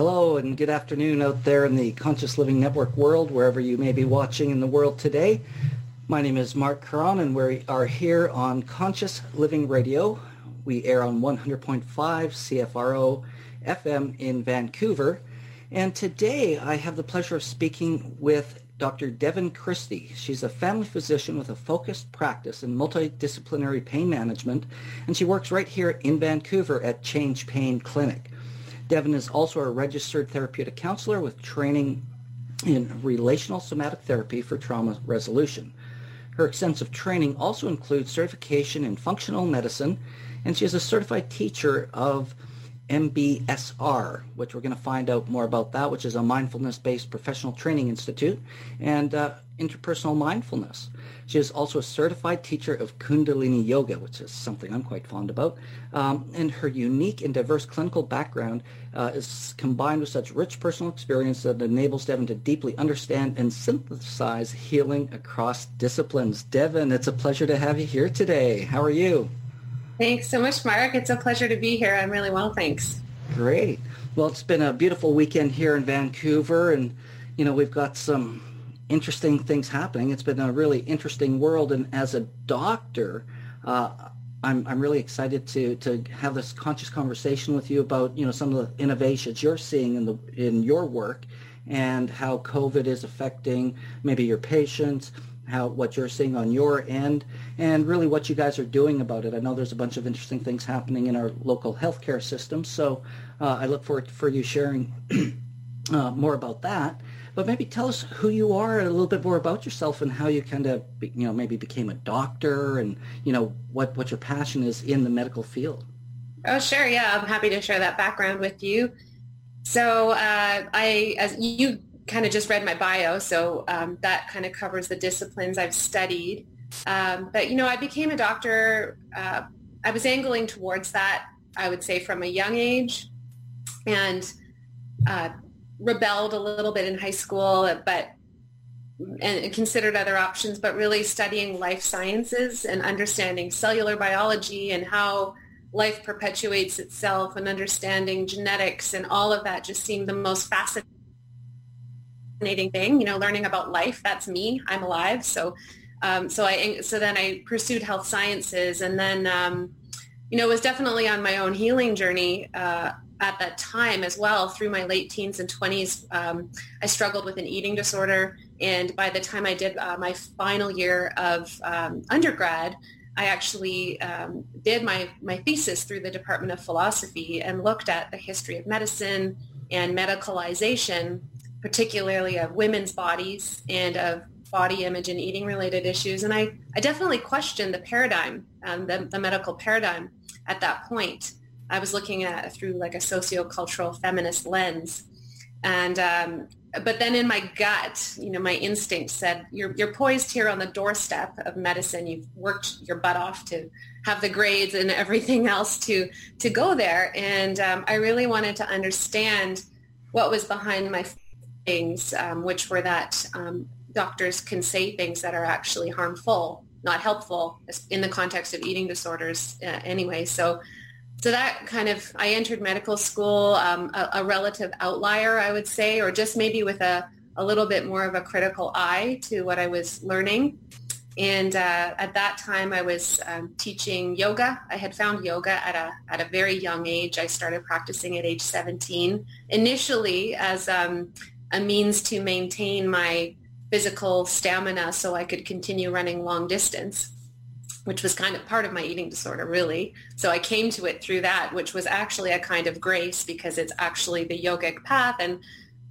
Hello and good afternoon out there in the Conscious Living Network world, wherever you may be watching in the world today. My name is Mark Caron and we are here on Conscious Living Radio. We air on 100.5 CFRO FM in Vancouver. And today I have the pleasure of speaking with Dr. Devon Christie. She's a family physician with a focused practice in multidisciplinary pain management, and she works right here in Vancouver at Change Pain Clinic. Devon is also a registered therapeutic counselor with training in relational somatic therapy for trauma resolution. Her extensive training also includes certification in functional medicine, and she is a certified teacher of MBSR, which we're going to find out more about that, which is a mindfulness-based professional training institute, and uh, interpersonal mindfulness. She is also a certified teacher of Kundalini Yoga, which is something I'm quite fond about. Um, and her unique and diverse clinical background uh, is combined with such rich personal experience that enables Devon to deeply understand and synthesize healing across disciplines. Devon, it's a pleasure to have you here today. How are you? Thanks so much, Mark. It's a pleasure to be here. I'm really well, thanks. Great. Well, it's been a beautiful weekend here in Vancouver, and you know we've got some interesting things happening. It's been a really interesting world, and as a doctor, uh, I'm I'm really excited to to have this conscious conversation with you about you know some of the innovations you're seeing in the in your work, and how COVID is affecting maybe your patients, how what you're seeing on your end, and really what you guys are doing about it. I know there's a bunch of interesting things happening in our local healthcare system, so uh, I look forward for you sharing uh, more about that. But maybe tell us who you are and a little bit more about yourself and how you kind of, you know, maybe became a doctor and, you know, what, what your passion is in the medical field. Oh, sure. Yeah, I'm happy to share that background with you. So uh, I, as you kind of just read my bio, so um, that kind of covers the disciplines I've studied. Um, but, you know, I became a doctor. Uh, I was angling towards that, I would say, from a young age. And uh, rebelled a little bit in high school, but and considered other options, but really studying life sciences and understanding cellular biology and how life perpetuates itself and understanding genetics and all of that just seemed the most fascinating thing. You know, learning about life. That's me. I'm alive. So, um, so I so then I pursued health sciences, and then um, you know was definitely on my own healing journey. Uh, at that time as well through my late teens and 20s um, i struggled with an eating disorder. And by the time i did uh, my final year of um, undergrad i actually um, did my, my thesis through the department of philosophy and looked at the history of medicine and medicalization particularly of women's bodies and of body image and eating related issues. And i, I definitely questioned the paradigm um, the, the medical paradigm at that point I was looking at through like a sociocultural feminist lens. And um, but then in my gut, you know, my instinct said, you're, you're poised here on the doorstep of medicine. You've worked your butt off to have the grades and everything else to, to go there. And um, I really wanted to understand what was behind my things, um, which were that um, doctors can say things that are actually harmful, not helpful in the context of eating disorders uh, anyway. So so that kind of, I entered medical school, um, a, a, relative outlier, I would say, or just maybe with a, a little bit more of a critical eye to what I was learning. And uh, at that time, I was um, teaching yoga. I had found yoga at a at a very young age. I started practicing at age 17, initially as um, a means to maintain my physical stamina so I could continue running long distance which was kind of part of my eating disorder, really. So I came to it through that, which was actually a kind of grace because it's actually the yogic path and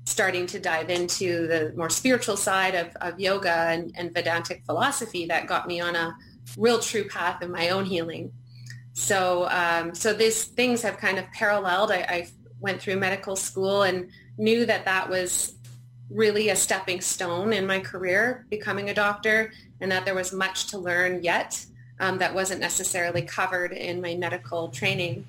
starting to dive into the more spiritual side of, of yoga and, and Vedantic philosophy that got me on a real true path of my own healing. So, um, so these things have kind of paralleled. I, I went through medical school and knew that that was really a stepping stone in my career, becoming a doctor, and that there was much to learn yet um, that wasn't necessarily covered in my medical training.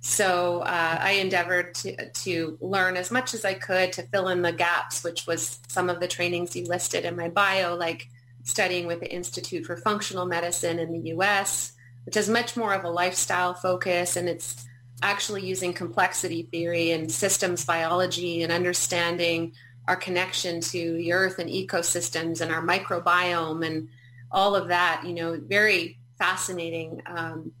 So uh, I endeavored to, to learn as much as I could to fill in the gaps, which was some of the trainings you listed in my bio, like studying with the Institute for Functional Medicine in the U.S., which has much more of a lifestyle focus and it's actually using complexity theory and systems biology and understanding our connection to the earth and ecosystems and our microbiome and all of that, you know, very fascinating um,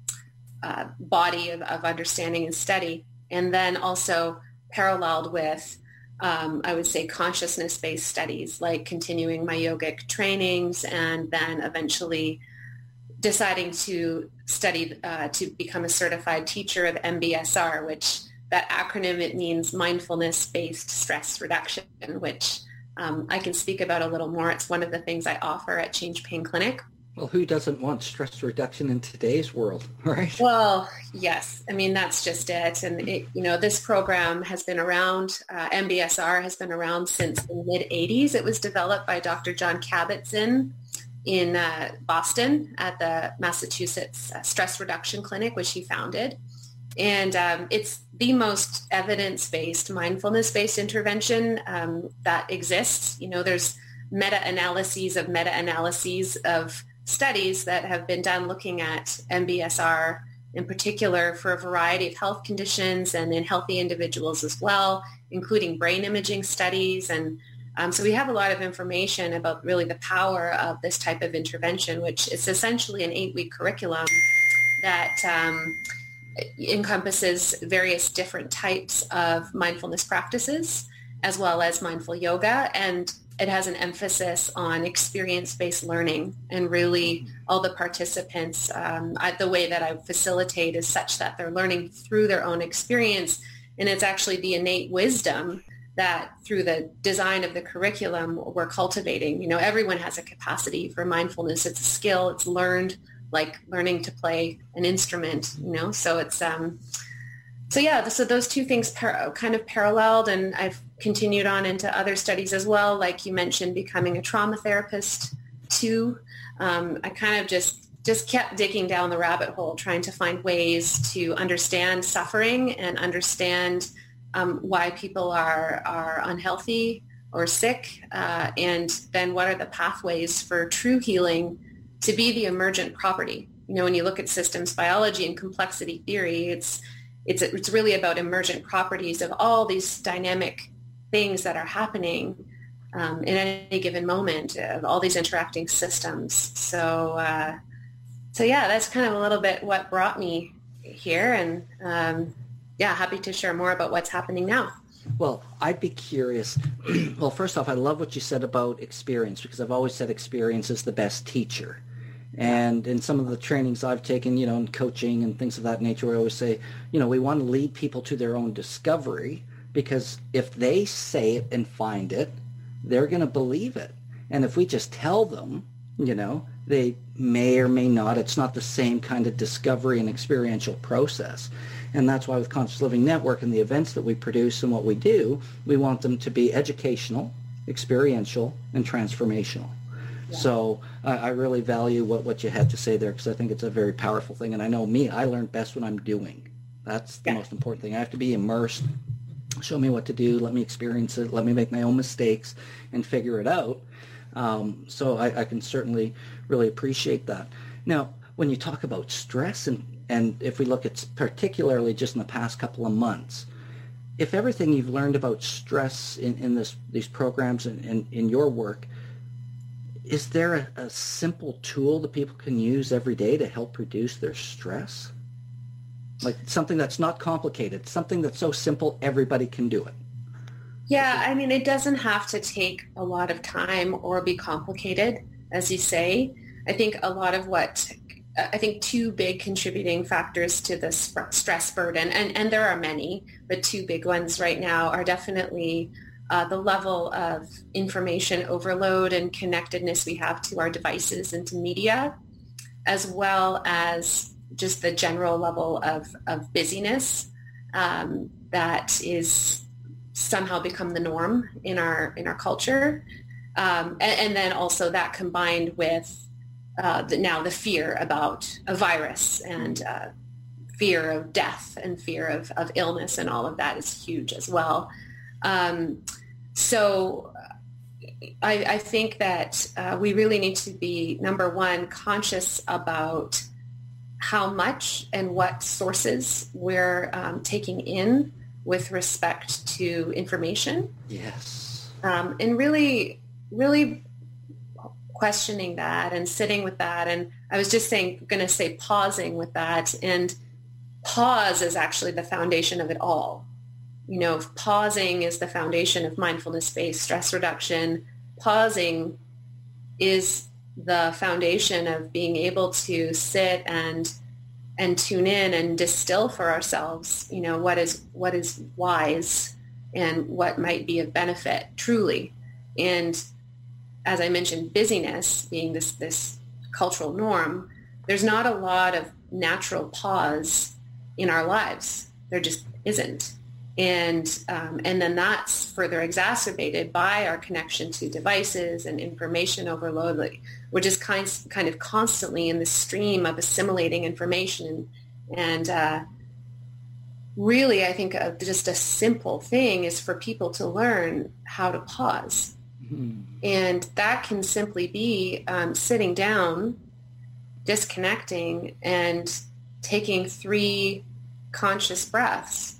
uh, body of, of understanding and study. And then also paralleled with, um, I would say, consciousness-based studies, like continuing my yogic trainings and then eventually deciding to study uh, to become a certified teacher of MBSR, which that acronym it means mindfulness-based stress reduction, which um, I can speak about a little more. It's one of the things I offer at Change Pain Clinic. Well, who doesn't want stress reduction in today's world, right? Well, yes. I mean, that's just it. And, it, you know, this program has been around, uh, MBSR has been around since the mid-80s. It was developed by Dr. John Kabat-Zinn in uh, Boston at the Massachusetts uh, Stress Reduction Clinic, which he founded. And um, it's the most evidence-based, mindfulness-based intervention um, that exists. You know, there's meta-analyses of meta-analyses of studies that have been done looking at MBSR in particular for a variety of health conditions and in healthy individuals as well, including brain imaging studies. And um, so we have a lot of information about really the power of this type of intervention, which is essentially an eight-week curriculum that um, encompasses various different types of mindfulness practices as well as mindful yoga. And it has an emphasis on experience-based learning and really all the participants, um, I, the way that I facilitate is such that they're learning through their own experience. And it's actually the innate wisdom that through the design of the curriculum we're cultivating. You know, everyone has a capacity for mindfulness. It's a skill. It's learned like learning to play an instrument, you know, so it's, um, so yeah, so those two things par- kind of paralleled and I've continued on into other studies as well. Like you mentioned, becoming a trauma therapist too. Um, I kind of just just kept digging down the rabbit hole, trying to find ways to understand suffering and understand um, why people are are unhealthy or sick, uh, and then what are the pathways for true healing to be the emergent property. You know, when you look at systems biology and complexity theory, it's it's it's really about emergent properties of all these dynamic things that are happening um, in any given moment of all these interacting systems. So, uh, so yeah, that's kind of a little bit what brought me here, and um, yeah, happy to share more about what's happening now. Well, I'd be curious. well, first off, I love what you said about experience because I've always said experience is the best teacher. And in some of the trainings I've taken, you know, in coaching and things of that nature, we always say, you know, we want to lead people to their own discovery because if they say it and find it, they're going to believe it. And if we just tell them, you know, they may or may not. It's not the same kind of discovery and experiential process. And that's why with Conscious Living Network and the events that we produce and what we do, we want them to be educational, experiential, and transformational. So I, I really value what, what you had to say there because I think it's a very powerful thing. And I know me, I learn best when I'm doing. That's the yeah. most important thing. I have to be immersed. Show me what to do. Let me experience it. Let me make my own mistakes and figure it out. Um, so I, I can certainly really appreciate that. Now, when you talk about stress and, and if we look at particularly just in the past couple of months, if everything you've learned about stress in, in this, these programs and in, in your work is there a, a, simple tool that people can use every day to help reduce their stress? Like something that's not complicated, something that's so simple everybody can do it. Yeah, I mean, it doesn't have to take a lot of time or be complicated, as you say. I think a lot of what I think two big contributing factors to the stress burden, and, and there are many, but two big ones right now are definitely uh, the level of information overload and connectedness we have to our devices and to media, as well as just the general level of, of busyness um, that is somehow become the norm in our in our culture, um, and, and, then also that combined with uh, the, now the fear about a virus and uh, fear of death and fear of, of illness and all of that is huge as well. Um, so I, I, think that uh, we really need to be, number one, conscious about how much and what sources we're um, taking in with respect to information. Yes. Um, and really, really questioning that and sitting with that. And I was just saying, going to say pausing with that. And pause is actually the foundation of it all. You know, pausing is the foundation of mindfulness-based stress reduction. Pausing is the foundation of being able to sit and and tune in and distill for ourselves, you know, what is what is wise and what might be of benefit truly. And as I mentioned, busyness being this this cultural norm, there's not a lot of natural pause in our lives. There just isn't. And um, and then that's further exacerbated by our connection to devices and information overload. We're just kind kind of constantly in the stream of assimilating information, and uh, really, I think uh, just a simple thing is for people to learn how to pause, mm-hmm. and that can simply be um, sitting down, disconnecting, and taking three conscious breaths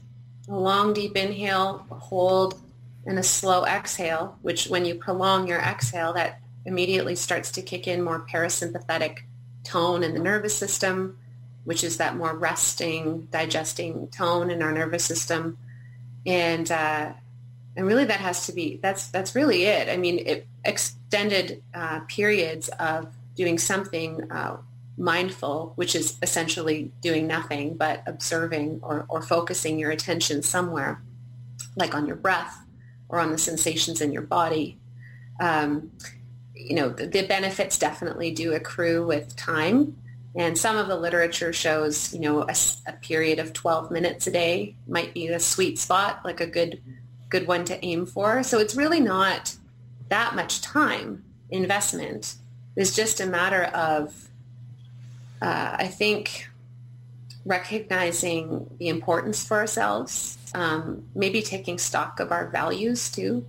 a long deep inhale, hold, and a slow exhale, which when you prolong your exhale, that immediately starts to kick in more parasympathetic tone in the nervous system, which is that more resting, digesting tone in our nervous system. And, uh, and really that has to be, that's, that's really it. I mean, it, extended uh, periods of doing something uh, mindful, which is essentially doing nothing but observing or, or focusing your attention somewhere, like on your breath or on the sensations in your body. Um, you know, the, the, benefits definitely do accrue with time. And some of the literature shows, you know, a, a period of 12 minutes a day might be a sweet spot, like a good, good one to aim for. So it's really not that much time investment. It's just a matter of uh, I think recognizing the importance for ourselves, um, maybe taking stock of our values too,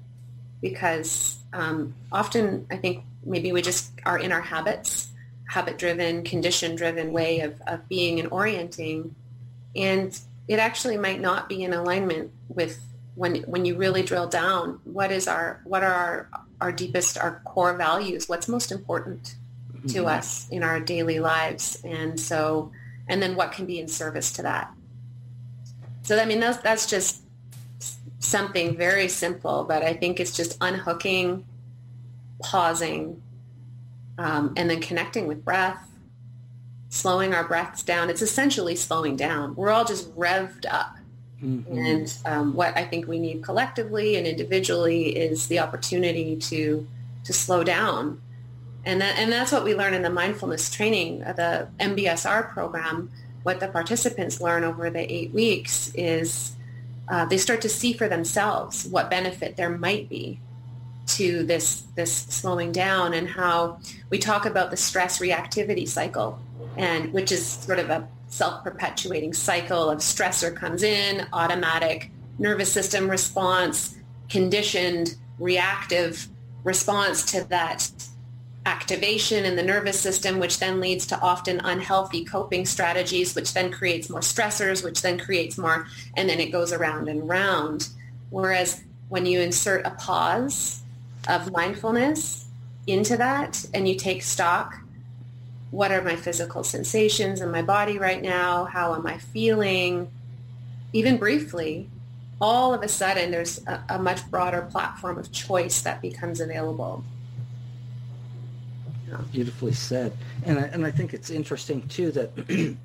because um, often I think maybe we just are in our habits, habit-driven, condition-driven way of, of being and orienting, and it actually might not be in alignment with when when you really drill down what is our what are our our deepest our core values what's most important to mm-hmm. us in our daily lives. And so, and then what can be in service to that. So, I mean, that's, that's just something very simple, but I think it's just unhooking, pausing, um, and then connecting with breath, slowing our breaths down. It's essentially slowing down. We're all just revved up. Mm-hmm. And um, what I think we need collectively and individually is the opportunity to to slow down and that, and that's what we learn in the mindfulness training, uh, the MBSR program. What the participants learn over the eight weeks is uh, they start to see for themselves what benefit there might be to this this slowing down and how we talk about the stress reactivity cycle and which is sort of a self-perpetuating cycle of stressor comes in automatic nervous system response conditioned reactive response to that activation in the nervous system, which then leads to often unhealthy coping strategies, which then creates more stressors, which then creates more, and then it goes around and round. Whereas when you insert a pause of mindfulness into that and you take stock, what are my physical sensations in my body right now? How am I feeling? Even briefly, all of a sudden there's a, a much broader platform of choice that becomes available. Beautifully said. And I, and I think it's interesting too that,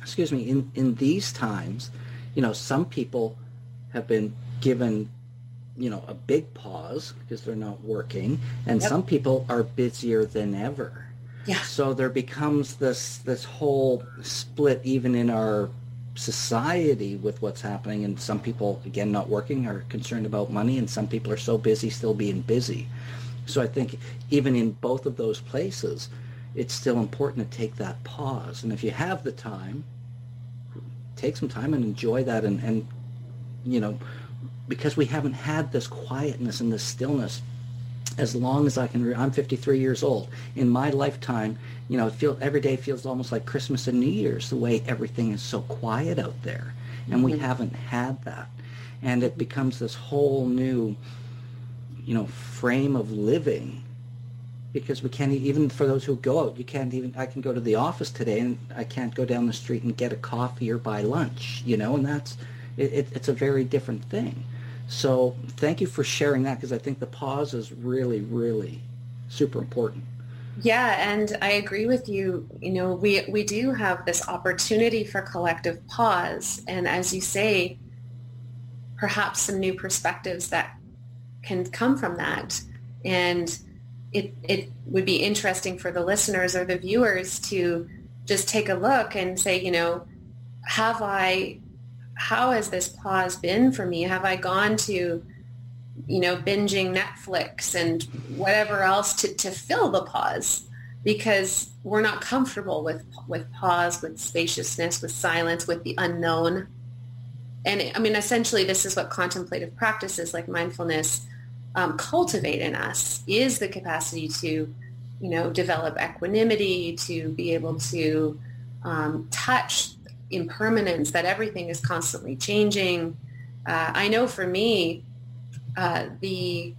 excuse me, in, in these times, you know, some people have been given, you know, a big pause because they're not working, and yep. some people are busier than ever. Yeah. So there becomes this this whole split even in our society with what's happening and some people again not working are concerned about money and some people are so busy still being busy so I think even in both of those places, it's still important to take that pause. And if you have the time, take some time and enjoy that and, and you know, because we haven't had this quietness and this stillness as long as I can. Re- I'm 53 years old. In my lifetime, you know, it feel every day feels almost like Christmas and New Year's. The way everything is so quiet out there, and we mm-hmm. haven't had that, and it becomes this whole new, you know, frame of living. Because we can't even for those who go out, you can't even. I can go to the office today, and I can't go down the street and get a coffee or buy lunch. You know, and that's it, it, it's a very different thing. So thank you for sharing that because I think the pause is really, really super important. Yeah, and I agree with you. You know, we we do have this opportunity for collective pause, and as you say, perhaps some new perspectives that can come from that. And it it would be interesting for the listeners or the viewers to just take a look and say, you know, have I how has this pause been for me? Have I gone to, you know, binging Netflix and whatever else to, to fill the pause? Because we're not comfortable with with pause, with spaciousness, with silence, with the unknown. And I mean, essentially, this is what contemplative practices like mindfulness um, cultivate in us: is the capacity to, you know, develop equanimity, to be able to um, touch impermanence, that everything is constantly changing. Uh, I know for me, uh, the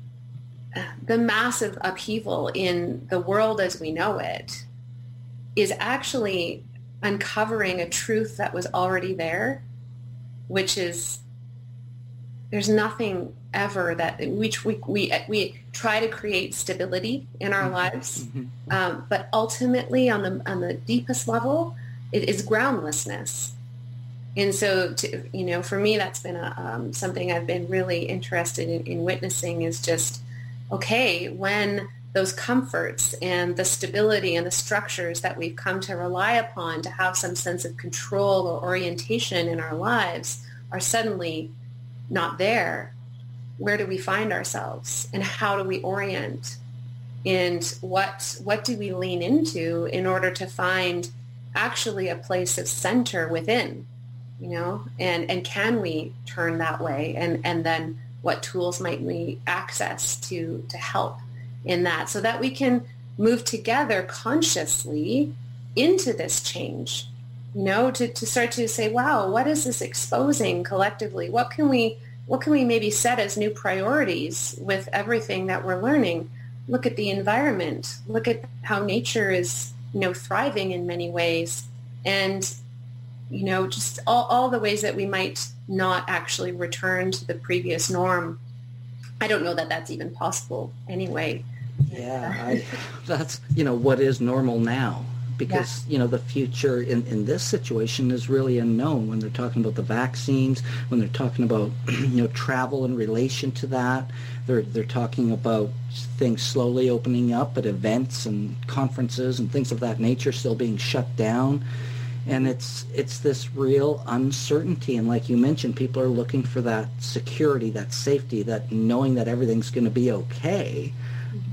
the massive upheaval in the world as we know it is actually uncovering a truth that was already there, which is there's nothing ever that which we we we try to create stability in our mm-hmm. lives, mm-hmm. um, but ultimately on the on the deepest level, it is groundlessness. And so, to, you know, for me, that's been a, um, something I've been really interested in, in witnessing is just, okay, when those comforts and the stability and the structures that we've come to rely upon to have some sense of control or orientation in our lives are suddenly not there, where do we find ourselves and how do we orient? And what, what do we lean into in order to find actually a place of center within, you know, and, and can we turn that way? And, and then what tools might we access to, to help in that so that we can move together consciously into this change, you know, to, to start to say, wow, what is this exposing collectively? What can we, what can we maybe set as new priorities with everything that we're learning? Look at the environment. Look at how nature is you know, thriving in many ways. And, you know, just all, all the ways that we might not actually return to the previous norm. I don't know that that's even possible anyway. Yeah, I, that's, you know, what is normal now? Because yeah. you know the future in, in this situation is really unknown when they're talking about the vaccines when they're talking about you know travel in relation to that they're they're talking about things slowly opening up at events and conferences and things of that nature still being shut down and it's it's this real uncertainty and like you mentioned people are looking for that security that safety that knowing that everything's going to be okay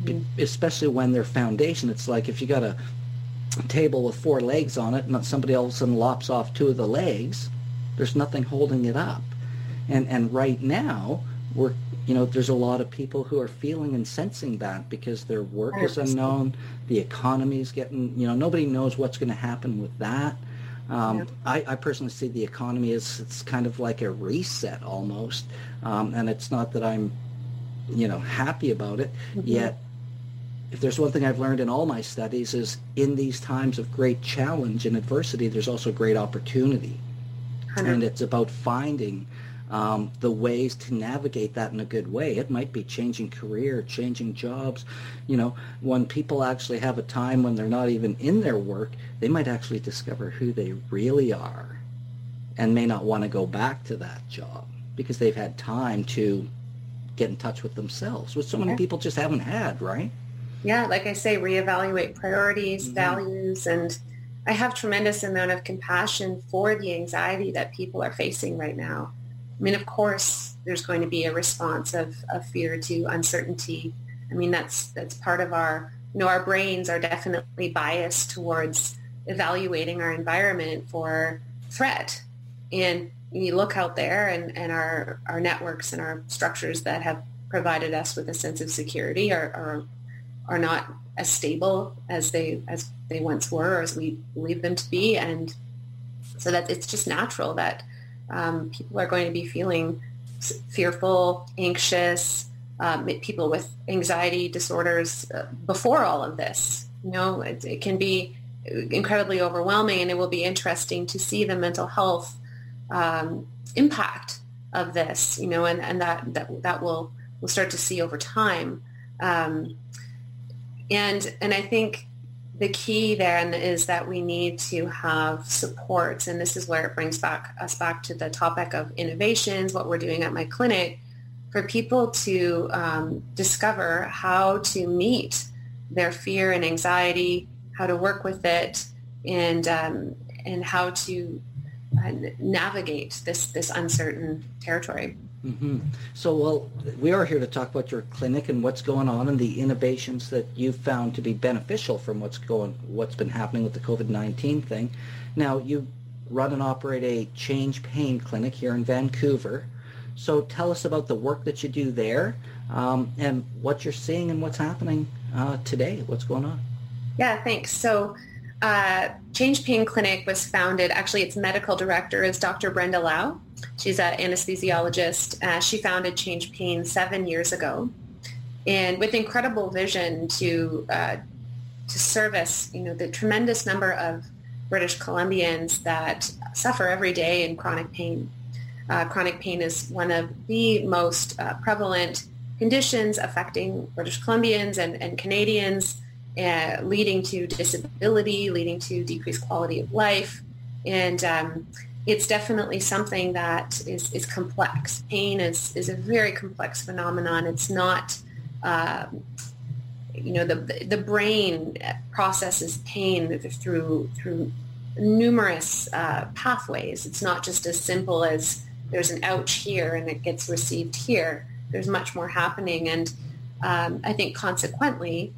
mm-hmm. especially when their foundation it's like if you got a table with four legs on it and somebody all of a sudden lops off two of the legs there's nothing holding it up and and right now we're you know, there's a lot of people who are feeling and sensing that because their work is unknown, the economy is getting, you know, nobody knows what's going to happen with that. Um, yeah. I, I, personally see the economy as it's kind of like a reset almost, um, and it's not that I'm, you know, happy about it. Mm-hmm. Yet, if there's one thing I've learned in all my studies is in these times of great challenge and adversity, there's also great opportunity, 100. and it's about finding um, the ways to navigate that in a good way. It might be changing career, changing jobs. You know, when people actually have a time when they're not even in their work, they might actually discover who they really are and may not want to go back to that job because they've had time to get in touch with themselves, which so many people just haven't had, right? Yeah, like I say, reevaluate priorities, mm-hmm. values, and I have tremendous amount of compassion for the anxiety that people are facing right now. I mean, of course, there's going to be a response of, of fear to uncertainty. I mean, that's that's part of our, you know, our brains are definitely biased towards evaluating our environment for threat. And you look out there and, and our, our networks and our structures that have provided us with a sense of security are, are, are not as stable as they as they once were or as we believe them to be. And so that it's just natural that um, people are going to be feeling fearful anxious um, people with anxiety disorders uh, before all of this. You know it, it, can be incredibly overwhelming and it will be interesting to see the mental health um, impact of this you know and, and that, that that will we'll start to see over time. Um, and and I think the key then is that we need to have supports, and this is where it brings back us back to the topic of innovations, what we're doing at my clinic, for people to um, discover how to meet their fear and anxiety, how to work with it, and um, and how to uh, navigate this this uncertain territory. Mm-hmm. So, well, we are here to talk about your clinic and what's going on and the innovations that you've found to be beneficial from what's going, what's been happening with the COVID-19 thing. Now, you run and operate a Change Pain clinic here in Vancouver. So, tell us about the work that you do there um, and what you're seeing and what's happening uh, today. What's going on? Yeah, thanks. So, uh, Change Pain Clinic was founded. Actually, its medical director is Dr. Brenda Lau She's an anesthesiologist. Uh, she founded Change Pain seven years ago, and with incredible vision to uh, to service, you know, the tremendous number of British Columbians that suffer every day in chronic pain. Uh, chronic pain is one of the most uh, prevalent conditions affecting British Columbians and, and Canadians, uh, leading to disability, leading to decreased quality of life. And um, it's definitely something that is, is complex. Pain is, is a very complex phenomenon. It's not, um, you know, the, the brain processes pain through, through numerous uh, pathways. It's not just as simple as there's an ouch here and it gets received here. There's much more happening. And um, I think consequently,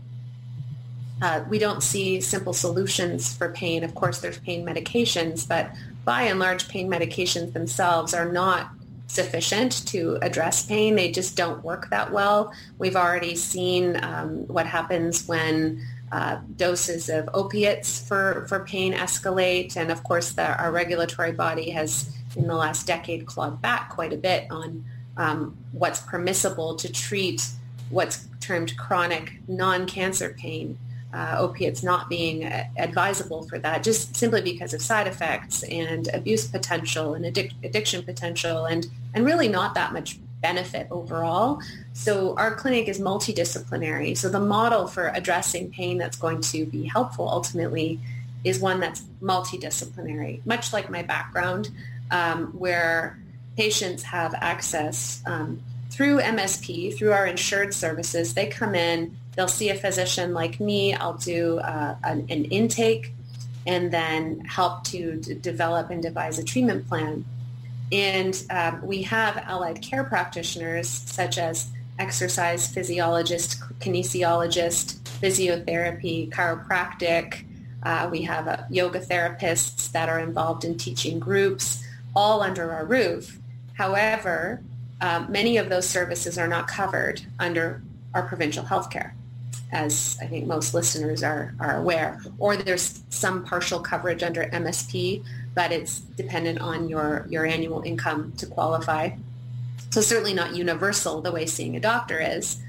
uh, we don't see simple solutions for pain. Of course, there's pain medications, but by and large, pain medications themselves are not sufficient to address pain. They just don't work that well. We've already seen um, what happens when uh, doses of opiates for, for pain escalate. And of course, the, our regulatory body has, in the last decade, clawed back quite a bit on um, what's permissible to treat what's termed chronic non-cancer pain uh, opiates not being advisable for that just simply because of side effects and abuse potential and addic- addiction potential and, and really not that much benefit overall. So our clinic is multidisciplinary. So the model for addressing pain that's going to be helpful ultimately is one that's multidisciplinary, much like my background, um, where patients have access um, through MSP, through our insured services. They come in They'll see a physician like me. I'll do uh, an, an, intake and then help to d- develop and devise a treatment plan. And um, we have allied care practitioners such as exercise physiologist, kinesiologist, physiotherapy, chiropractic. Uh, we have uh, yoga therapists that are involved in teaching groups, all under our roof. However, um, many of those services are not covered under our provincial health care as I think most listeners are, are aware, or there's some partial coverage under MSP, but it's dependent on your, your annual income to qualify. So certainly not universal the way seeing a doctor is.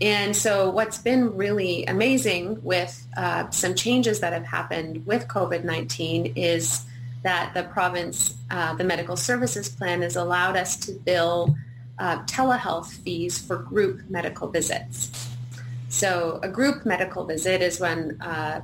And so what's been really amazing with uh, some changes that have happened with COVID-19 is that the province, uh, the medical services plan has allowed us to bill uh, telehealth fees for group medical visits. So a group medical visit is when uh,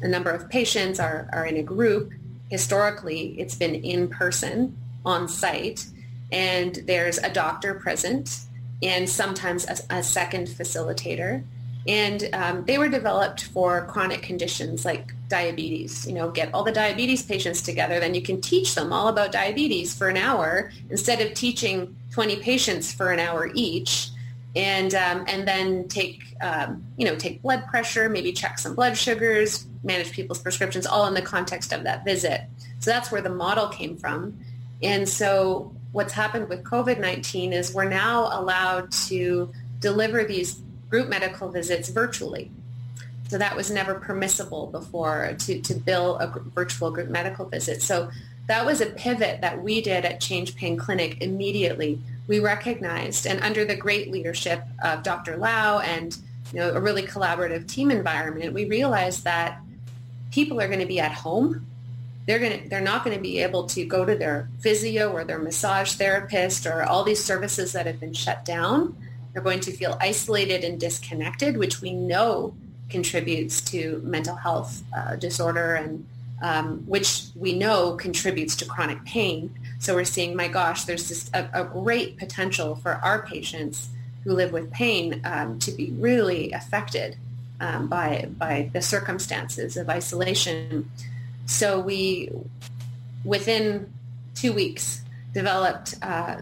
a number of patients are, are in a group. Historically, it's been in person, on site, and there's a doctor present and sometimes a, a second facilitator. And um, they were developed for chronic conditions like diabetes. You know, get all the diabetes patients together, then you can teach them all about diabetes for an hour instead of teaching 20 patients for an hour each and um, and then take um, you know take blood pressure, maybe check some blood sugars, manage people's prescriptions, all in the context of that visit. So that's where the model came from. And so what's happened with COVID-19 is we're now allowed to deliver these group medical visits virtually. So that was never permissible before to, to bill a virtual group medical visit. So that was a pivot that we did at Change Pain Clinic immediately. We recognized, and under the great leadership of Dr. Lau and you know, a really collaborative team environment, we realized that people are going to be at home. They're going to, they're not going to be able to go to their physio or their massage therapist or all these services that have been shut down. They're going to feel isolated and disconnected, which we know contributes to mental health uh, disorder and um, which we know contributes to chronic pain. So we're seeing, my gosh, there's just a, a great potential for our patients who live with pain um, to be really affected um, by by the circumstances of isolation. So we, within two weeks, developed uh,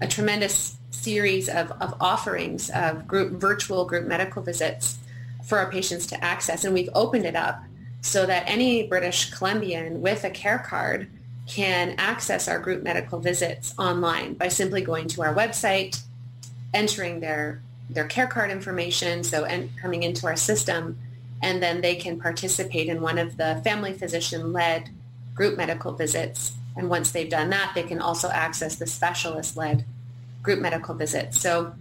a tremendous series of, of offerings of group virtual group medical visits for our patients to access, and we've opened it up so that any British Columbian with a care card can access our group medical visits online by simply going to our website, entering their their care card information, so and coming into our system, and then they can participate in one of the family physician-led group medical visits. And once they've done that, they can also access the specialist-led group medical visits. So,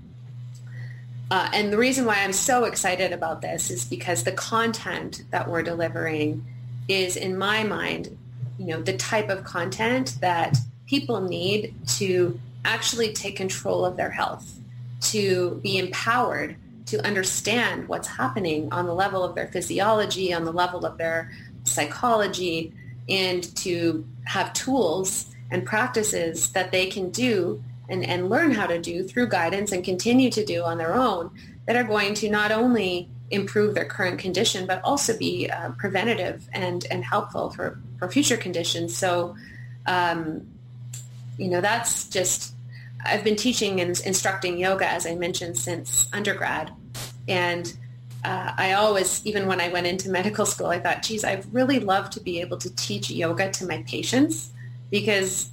uh, and the reason why I'm so excited about this is because the content that we're delivering is, in my mind, you know, the type of content that people need to actually take control of their health to be empowered to understand what's happening on the level of their physiology, on the level of their psychology, and to have tools and practices that they can do and, and learn how to do through guidance and continue to do on their own that are going to not only improve their current condition, but also be uh, preventative and, and helpful for, for future conditions. So, um, you know, that's just I've been teaching and instructing yoga, as I mentioned, since undergrad. And uh, I always, even when I went into medical school, I thought, geez, I'd really love to be able to teach yoga to my patients because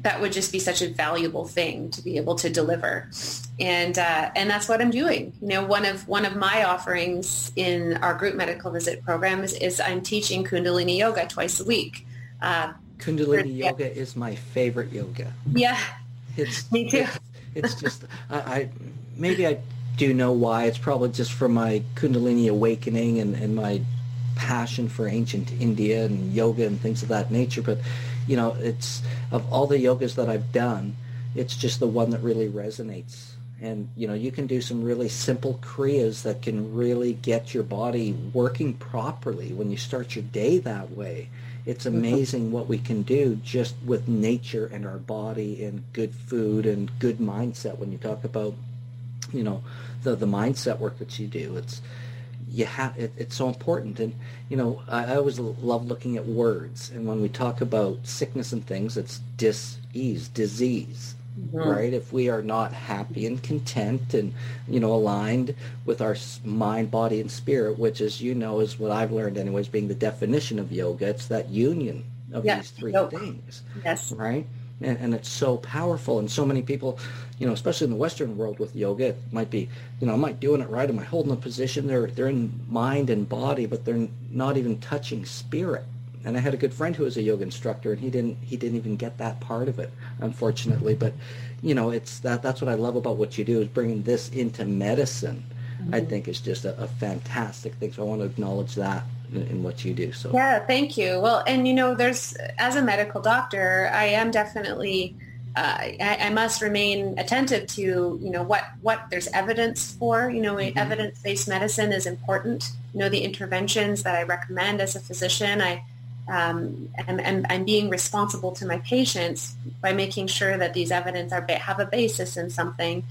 that would just be such a valuable thing to be able to deliver. And, uh, and that's what I'm doing. You know, one of, one of my offerings in our group medical visit program is, is I'm teaching Kundalini yoga twice a week. Uh, Kundalini yoga is my favorite yoga. Yeah, it's me too. It's, it's just I, I, maybe I do know why. It's probably just from my Kundalini awakening and, and my passion for ancient India and yoga and things of that nature. But you know, it's of all the yogas that I've done, it's just the one that really resonates. And you know, you can do some really simple kriyas that can really get your body working properly when you start your day that way. It's mm-hmm. amazing what we can do just with nature and our body and good food and good mindset. When you talk about, you know, the the mindset work that you do, it's you have it, it's so important. And you know, I, I always love looking at words. And when we talk about sickness and things, it's dis-ease, disease mm-hmm. right? If we are not happy and content and, you know, aligned with our mind, body, and spirit, which, as you know, is what I've learned anyways, being the definition of yoga, it's that union of these three things. Yes. Right? And, and, it's so powerful. And so many people, you know, especially in the Western world with yoga, it might be, you know, am I doing it right? Am I holding a position? They're they're in mind and body, but they're not even touching spirit and I had a good friend who was a yoga instructor, and he didn't he didn't even get that part of it, unfortunately. But you know, it's that that's what I love about what you do is bringing this into medicine. Mm-hmm. I think is just a, a, fantastic thing. So I want to acknowledge that in, in, what you do. So yeah, thank you. Well, and you know, there's as a medical doctor, I am definitely. Uh, I, I, must remain attentive to you know what what there's evidence for you know mm-hmm. evidence-based medicine is important you know the interventions that i recommend as a physician i um, and, and I'm being responsible to my patients by making sure that these evidence are, have a basis in something.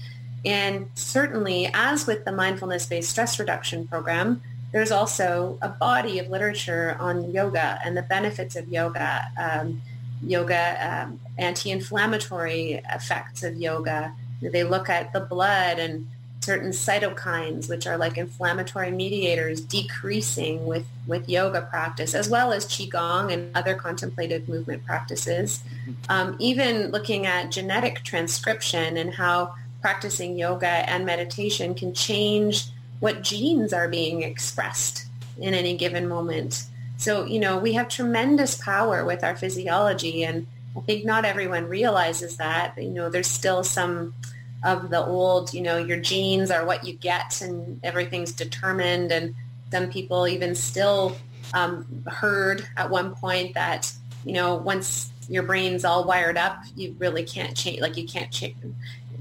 And certainly, as with the mindfulness-based stress reduction program, there's also a body of literature on yoga and the benefits of yoga, um, yoga um, anti-inflammatory effects of yoga. They look at the blood and certain cytokines, which are like inflammatory mediators, decreasing with, with yoga practice, as well as Qigong and other contemplative movement practices. Um, even looking at genetic transcription and how practicing yoga and meditation can change what genes are being expressed in any given moment. So, you know, we have tremendous power with our physiology and I think not everyone realizes that. You know, there's still some of the old, you know, your genes are what you get and everything's determined. And some people even still um, heard at one point that, you know, once your brain's all wired up, you really can't change, like you can't ch-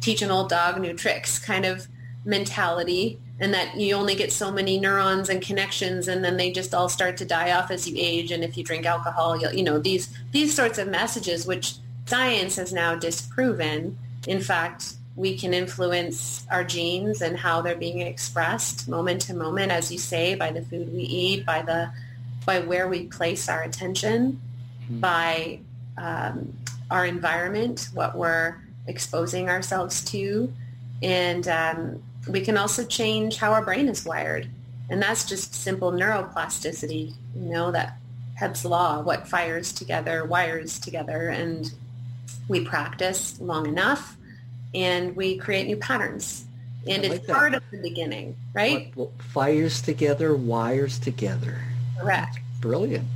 teach an old dog new tricks kind of mentality and that you only get so many neurons and connections and then they just all start to die off as you age. And if you drink alcohol you know these these sorts of messages which science has now disproven. In fact we can influence our genes and how they're being expressed moment to moment as you say by the food we eat by the by where we place our attention mm-hmm. by um, our environment what we're exposing ourselves to. And um, we can also change how our brain is wired. And that's just simple neuroplasticity, you know, that Hebb's law, what fires together, wires together. And we practice long enough and we create new patterns. And like it's that. part of the beginning, right? What, what fires together, wires together. Correct. Brilliant.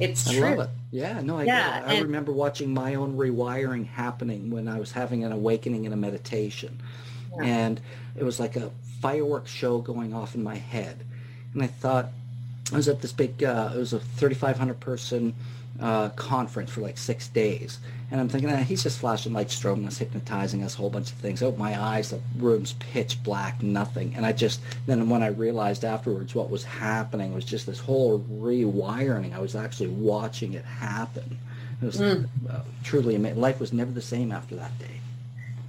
It's I true. love it. Yeah, no, I yeah, I remember watching my own rewiring happening when I was having an awakening in a meditation. Yeah. And it was like a fireworks show going off in my head. And I thought, I was at this big, uh, it was a 3,500 person uh, conference for like six days. And I'm thinking, eh, he's just flashing lights, strobing us, hypnotizing us, a whole bunch of things. Oh, my eyes, the room's pitch black, nothing. And I just, then when I realized afterwards what was happening was just this whole rewiring. I was actually watching it happen. It was mm. uh, truly amazing. Life was never the same after that day.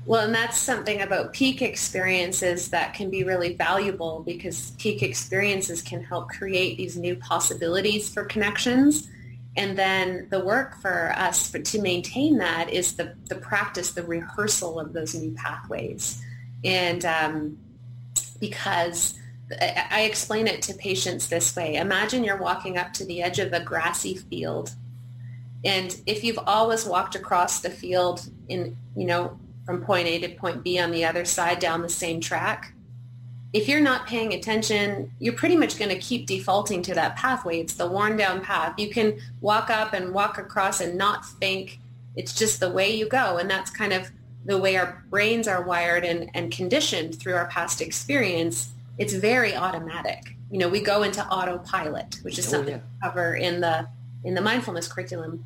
Well, and that's something about peak experiences that can be really valuable because peak experiences can help create these new possibilities for connections. And then the work for us for, to maintain that is the, the practice, the rehearsal of those new pathways. And um, because I, I explain it to patients this way. Imagine you're walking up to the edge of a grassy field. And if you've always walked across the field in, you know, from point A to point B on the other side down the same track, if you're not paying attention, you're pretty much going to keep defaulting to that pathway. It's the worn down path. You can walk up and walk across and not think. It's just the way you go. And that's kind of the way our brains are wired and, and conditioned through our past experience. It's very automatic. You know, we go into autopilot, which is oh, something yeah. we cover in the in the mindfulness curriculum.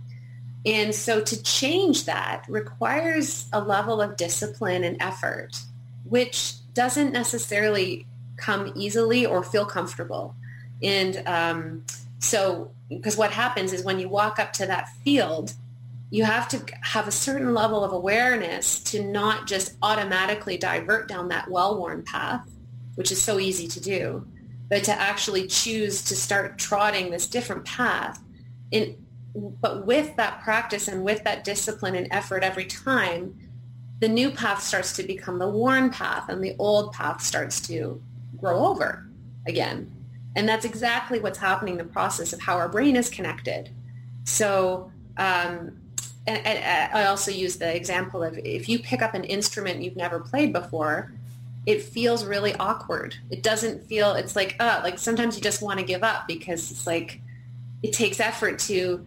And so to change that requires a level of discipline and effort, which doesn't necessarily come easily or feel comfortable. And um, so, because what happens is when you walk up to that field, you have to have a certain level of awareness to not just automatically divert down that well-worn path, which is so easy to do, but to actually choose to start trotting this different path in but with that practice and with that discipline and effort every time, the new path starts to become the worn path and the old path starts to grow over again. And that's exactly what's happening in the process of how our brain is connected. So, um, and, and I also use the example of if you pick up an instrument you've never played before, it feels really awkward. It doesn't feel, it's like, uh, like sometimes you just want to give up because it's like, it takes effort to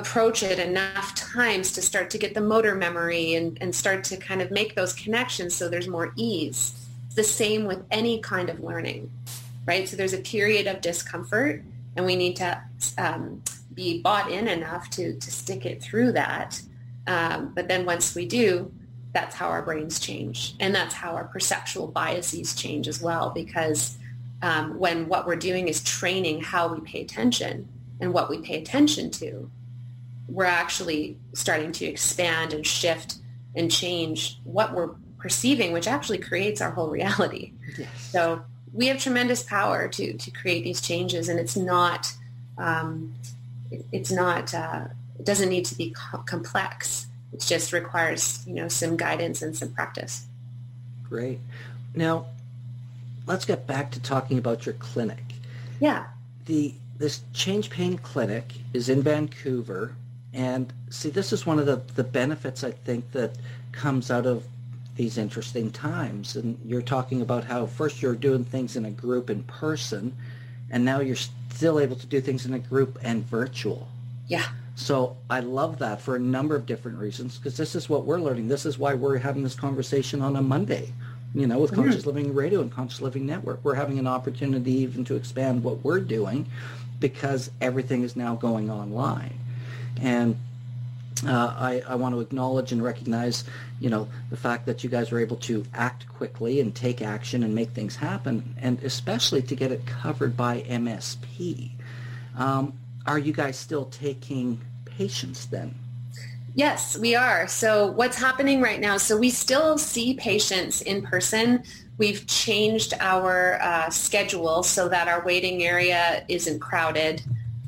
approach it enough times to start to get the motor memory and, and start to kind of make those connections so there's more ease. the same with any kind of learning, right? So there's a period of discomfort and we need to um, be bought in enough to, to stick it through that. Um, but then once we do, that's how our brains change. And that's how our perceptual biases change as well because um, when what we're doing is training how we pay attention and what we pay attention to, we're actually starting to expand and shift and change what we're perceiving, which actually creates our whole reality. Yes. So we have tremendous power to to create these changes, and it's not um, it's not uh, it doesn't need to be co- complex. It just requires you know some guidance and some practice. Great. Now, let's get back to talking about your clinic. Yeah. The this Change Pain Clinic is in Vancouver, and see, this is one of the the benefits I think that comes out of these interesting times. And you're talking about how first you're doing things in a group in person, and now you're still able to do things in a group and virtual. Yeah. So I love that for a number of different reasons because this is what we're learning. This is why we're having this conversation on a Monday, you know, with mm-hmm. Conscious Living Radio and Conscious Living Network. We're having an opportunity even to expand what we're doing because everything is now going online. And uh, I, I, want to acknowledge and recognize, you know, the fact that you guys were able to act quickly and take action and make things happen, and especially to get it covered by MSP. Um, are you guys still taking patients then? Yes, we are. So what's happening right now? So we still see patients in person. We've changed our uh, schedule so that our waiting area isn't crowded.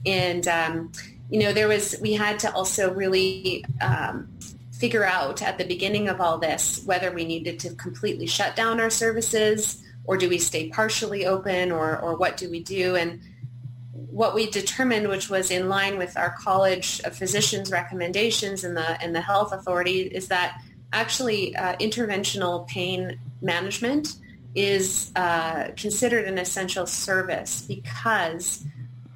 And, um, you know, there was, we had to also really um, figure out at the beginning of all this whether we needed to completely shut down our services or do we stay partially open or, or what do we do? And what we determined, which was in line with our College of Physicians recommendations and the and the health authority, is that actually uh, interventional pain management is uh, considered an essential service because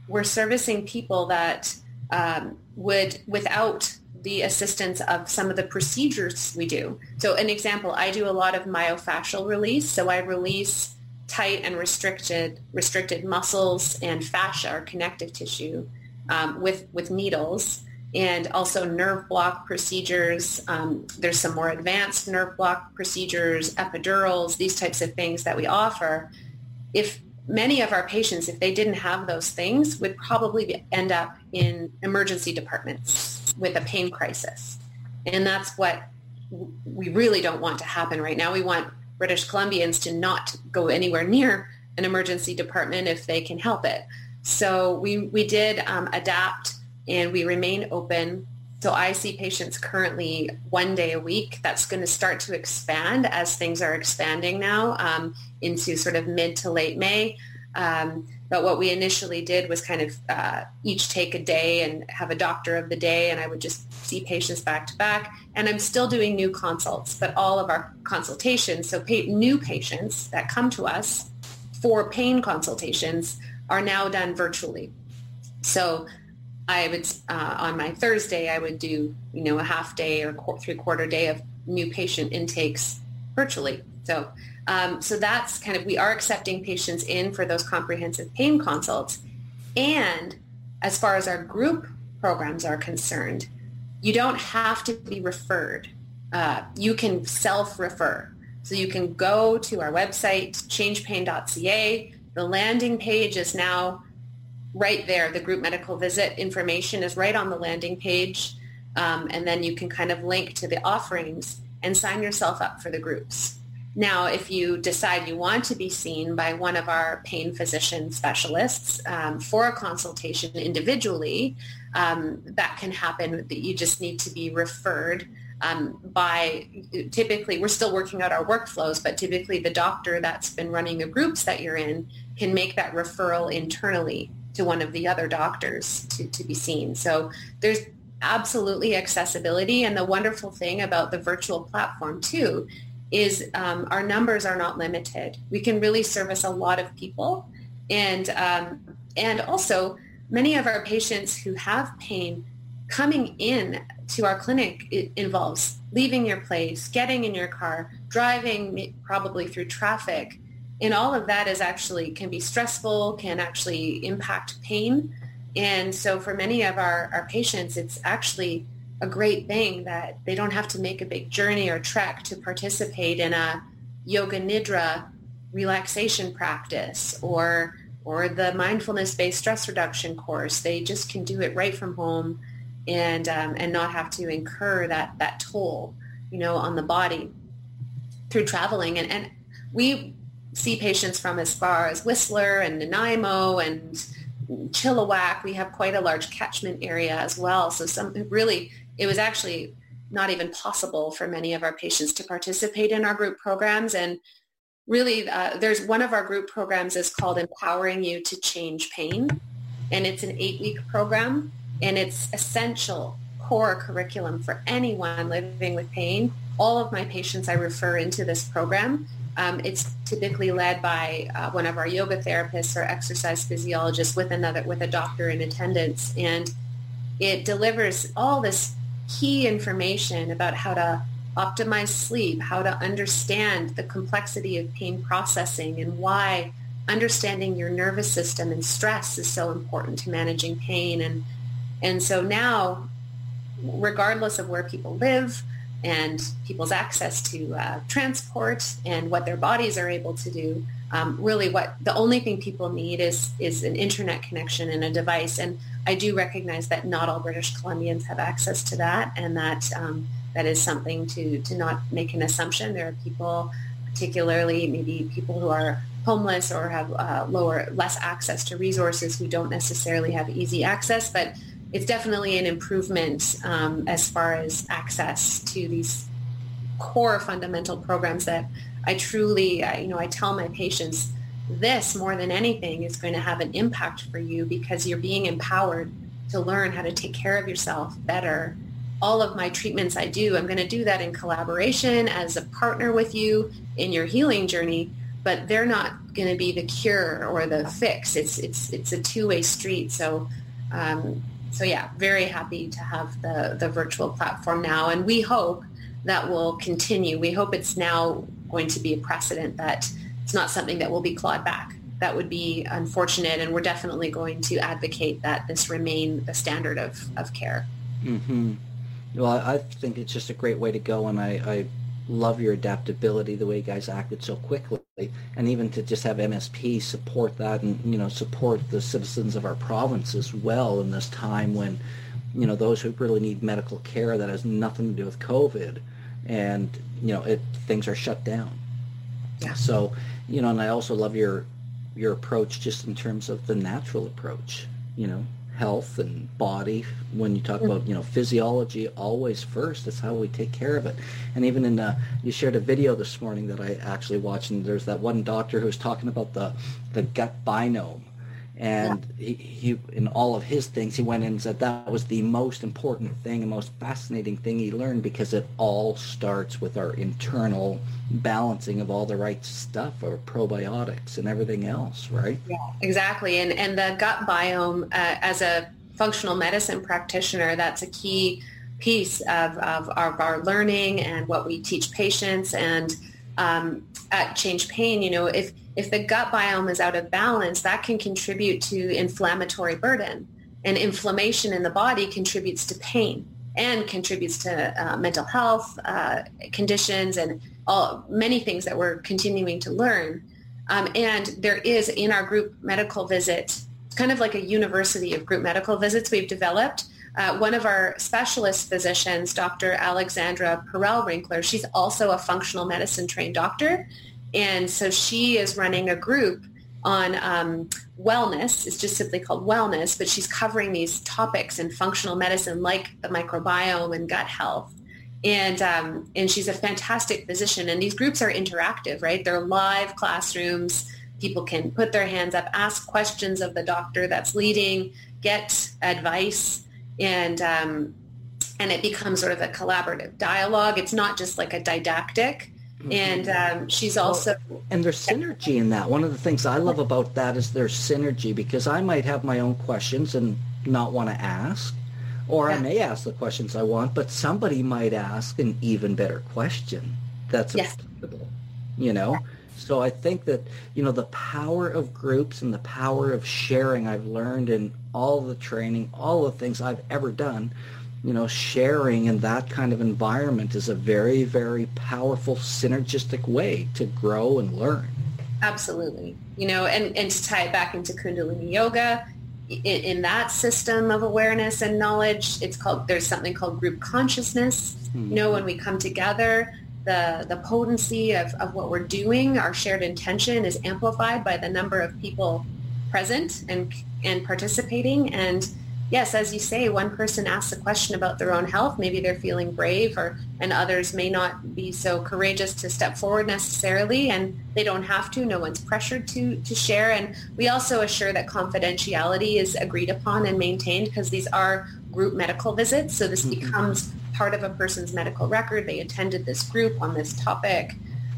we're servicing people that um, would, without the assistance of some of the procedures we do. So an example, I do a lot of myofascial release. So I release tight and restricted restricted muscles and fascia or connective tissue um, with with needles and also nerve block procedures. Um, there's some more advanced nerve block procedures, epidurals, these types of things that we offer. If many of our patients, if they didn't have those things, would probably end up in emergency departments with a pain crisis. And that's what we really don't want to happen right now. We want British Columbians to not go anywhere near an emergency department if they can help it. So we, we did um, adapt and we remain open. So I see patients currently one day a week. That's going to start to expand as things are expanding now um, into sort of mid to late May. Um, but what we initially did was kind of uh, each take a day and have a doctor of the day, and I would just see patients back to back. And I'm still doing new consults, but all of our consultations, so pa- new patients that come to us for pain consultations are now done virtually. So I would, uh, on my Thursday, I would do, you know, a half day or qu- three quarter day of new patient intakes virtually. So um, so that's kind of, we are accepting patients in for those comprehensive pain consults. And as far as our group programs are concerned, you don't have to be referred. Uh, you can self-refer. So you can go to our website, changepain.ca. The landing page is now right there. The group medical visit information is right on the landing page. Um, and then you can kind of link to the offerings and sign yourself up for the groups. Now, if you decide you want to be seen by one of our pain physician specialists um, for a consultation individually, um, that can happen. You just need to be referred um, by typically, we're still working out our workflows, but typically the doctor that's been running the groups that you're in can make that referral internally to one of the other doctors to, to be seen. So there's absolutely accessibility. And the wonderful thing about the virtual platform too is um, our numbers are not limited. We can really service a lot of people. And, um, and also many of our patients who have pain coming in to our clinic involves leaving your place, getting in your car, driving probably through traffic. And all of that is actually can be stressful, can actually impact pain. And so for many of our, our patients, it's actually a great thing that they don't have to make a big journey or trek to participate in a yoga nidra relaxation practice or or the mindfulness based stress reduction course. They just can do it right from home and um, and not have to incur that that toll, you know, on the body through traveling. And and we see patients from as far as Whistler and Nanaimo and Chilliwack. We have quite a large catchment area as well. So some really it was actually not even possible for many of our patients to participate in our group programs. And really, uh, there's one of our group programs is called Empowering You to Change Pain. And it's an eight-week program. And it's essential core curriculum for anyone living with pain. All of my patients I refer into this program. Um, it's typically led by uh, one of our yoga therapists or exercise physiologists with another with a doctor in attendance, and it delivers all this key information about how to optimize sleep, how to understand the complexity of pain processing and why understanding your nervous system and stress is so important to managing pain. And, and so now, regardless of where people live and people's access to uh, transport and what their bodies are able to do, um, really what the only thing people need is, is an internet connection and a device. And I do recognize that not all British Columbians have access to that and that um, that is something to, to not make an assumption. There are people, particularly maybe people who are homeless or have uh, lower, less access to resources who don't necessarily have easy access, but it's definitely an improvement um, as far as access to these core fundamental programs that I truly, uh, you know, I tell my patients this more than anything is going to have an impact for you because you're being empowered to learn how to take care of yourself better all of my treatments I do, I'm going to do that in collaboration as a partner with you in your healing journey, but they're not going to be the cure or the fix. It's, it's, it's a two-way street. So, um, so yeah, very happy to have the, the virtual platform now. And we hope that will continue. We hope it's now going to be a precedent that it's not something that will be clawed back. That would be unfortunate. And we're definitely going to advocate that this remain the standard of, of care. Mm-hmm. Well, I think it's just a great way to go, and I, I love your adaptability, the way you guys acted so quickly, and even to just have MSP support that and, you know, support the citizens of our province as well in this time when, you know, those who really need medical care that has nothing to do with COVID and, you know, it, things are shut down. Yeah. So, you know, and I also love your, your approach just in terms of the natural approach, you know, health and body when you talk mm-hmm. about you know physiology always first that's how we take care of it and even in uh, you shared a video this morning that i actually watched and there's that one doctor who was talking about the the gut biome and yeah. he, he in all of his things he went in and said that was the most important thing and most fascinating thing he learned because it all starts with our internal balancing of all the right stuff or probiotics and everything else right? Yeah exactly. And and the gut biome uh, as a functional medicine practitioner that's a key piece of, of, of our learning and what we teach patients. And um, at Change Pain, you know, if if the gut biome is out of balance, that can contribute to inflammatory burden. And inflammation in the body contributes to pain and contributes to uh, mental health uh, conditions and all many things that we're continuing to learn. Um, and there is in our group medical visit, kind of like a university of group medical visits we've developed. Uh, one of our specialist physicians, Dr. Alexandra Perel Winkler, she's also a functional medicine trained doctor. And so she is running a group on um, wellness. It's just simply called wellness, but she's covering these topics in functional medicine like the microbiome and gut health. And, um, and she's a fantastic physician. And these groups are interactive, right? They're live classrooms. People can put their hands up, ask questions of the doctor that's leading, get advice, and um, and it becomes sort of a collaborative dialogue. It's not just like a didactic. And um, she's also well, and there's synergy in that. One of the things I love about that is there's synergy because I might have my own questions and not want to ask, or yeah. I may ask the questions I want, but somebody might ask an even better question that's yes. applicable. You know. So I think that, you know, the power of groups and the power of sharing I've learned in all the training, all the things I've ever done you know, sharing in that kind of environment is a very, very powerful synergistic way to grow and learn. Absolutely. You know, and, and to tie it back into Kundalini Yoga, in, in that system of awareness and knowledge, it's called, there's something called group consciousness. Mm-hmm. You know, when we come together, the, the potency of, of what we're doing, our shared intention is amplified by the number of people present and, and participating. And yes, as you say, one person asks a question about their own health. Maybe they're feeling brave or, and others may not be so courageous to step forward necessarily and they don't have to. No one's pressured to, to share. And we also assure that confidentiality is agreed upon and maintained because these are group medical visits. So this mm-hmm. becomes part of a person's medical record. They attended this group on this topic.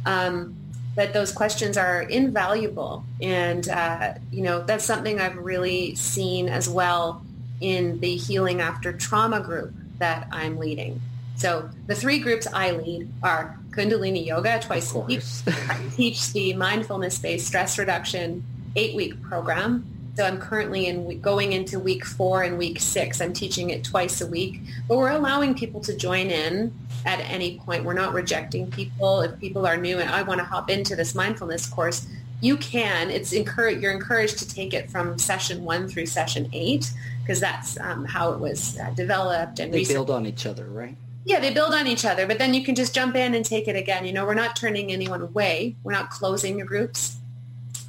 Um, but those questions are invaluable. And, uh, you know, that's something I've really seen as well in the Healing After Trauma group that I'm leading. So the three groups I lead are Kundalini Yoga twice a week. I teach the mindfulness-based stress reduction eight-week program. So I'm currently in going into week four and week six. I'm teaching it twice a week, but we're allowing people to join in at any point. We're not rejecting people. If people are new and I want to hop into this mindfulness course, you can. It's encourage, you're encouraged to take it from session one through session eight because that's um, how it was uh, developed. And they build on each other, right? Yeah, they build on each other, but then you can just jump in and take it again. You know, we're not turning anyone away. We're not closing your groups.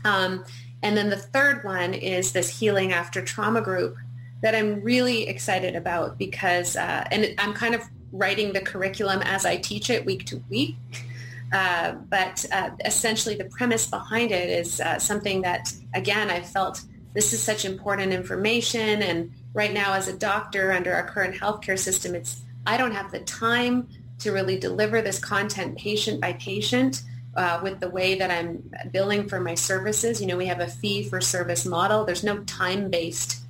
Um, and then the third one is this healing after trauma group that I'm really excited about because, uh, and I'm kind of writing the curriculum as I teach it week to week. Uh, but uh, essentially the premise behind it is uh, something that, again, I felt this is such important information. And right now as a doctor under our current healthcare system, it's I don't have the time to really deliver this content patient by patient uh, with the way that I'm billing for my services. You know, we have a fee for service model. There's no time-based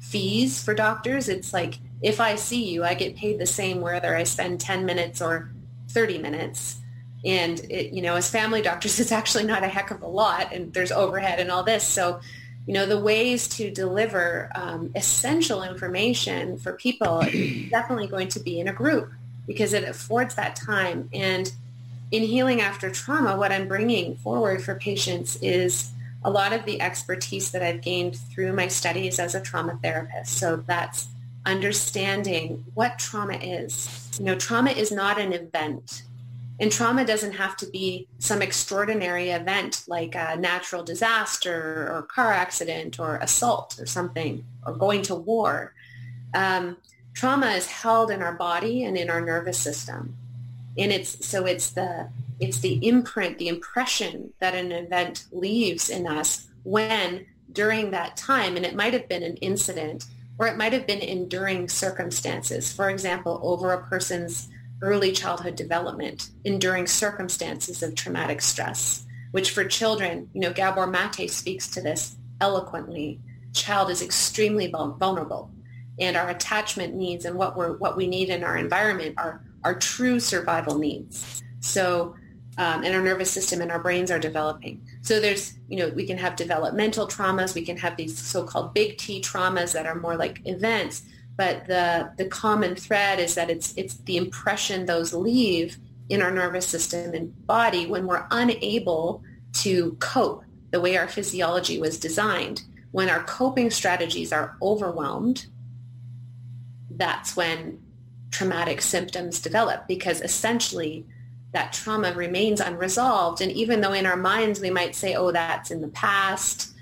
fees for doctors. It's like if I see you, I get paid the same whether I spend 10 minutes or 30 minutes. And it, you know, as family doctors, it's actually not a heck of a lot, and there's overhead and all this. So, you know, the ways to deliver um, essential information for people is definitely going to be in a group because it affords that time. And in healing after trauma, what I'm bringing forward for patients is a lot of the expertise that I've gained through my studies as a trauma therapist. So that's understanding what trauma is. You know, trauma is not an event. And trauma doesn't have to be some extraordinary event like a natural disaster or car accident or assault or something or going to war. Um, trauma is held in our body and in our nervous system and it's so it's the it's the imprint the impression that an event leaves in us when during that time and it might have been an incident or it might have been enduring circumstances for example over a person's early childhood development enduring circumstances of traumatic stress which for children you know Gabor Maté speaks to this eloquently child is extremely vulnerable and our attachment needs and what we're what we need in our environment are our true survival needs. So, um, and our nervous system and our brains are developing. So there's, you know, we can have developmental traumas. We can have these so-called big T traumas that are more like events. But the, the common thread is that it's, it's the impression those leave in our nervous system and body when we're unable to cope the way our physiology was designed. When our coping strategies are overwhelmed, that's when traumatic symptoms develop because essentially that trauma remains unresolved. And even though in our minds we might say, oh, that's in the past,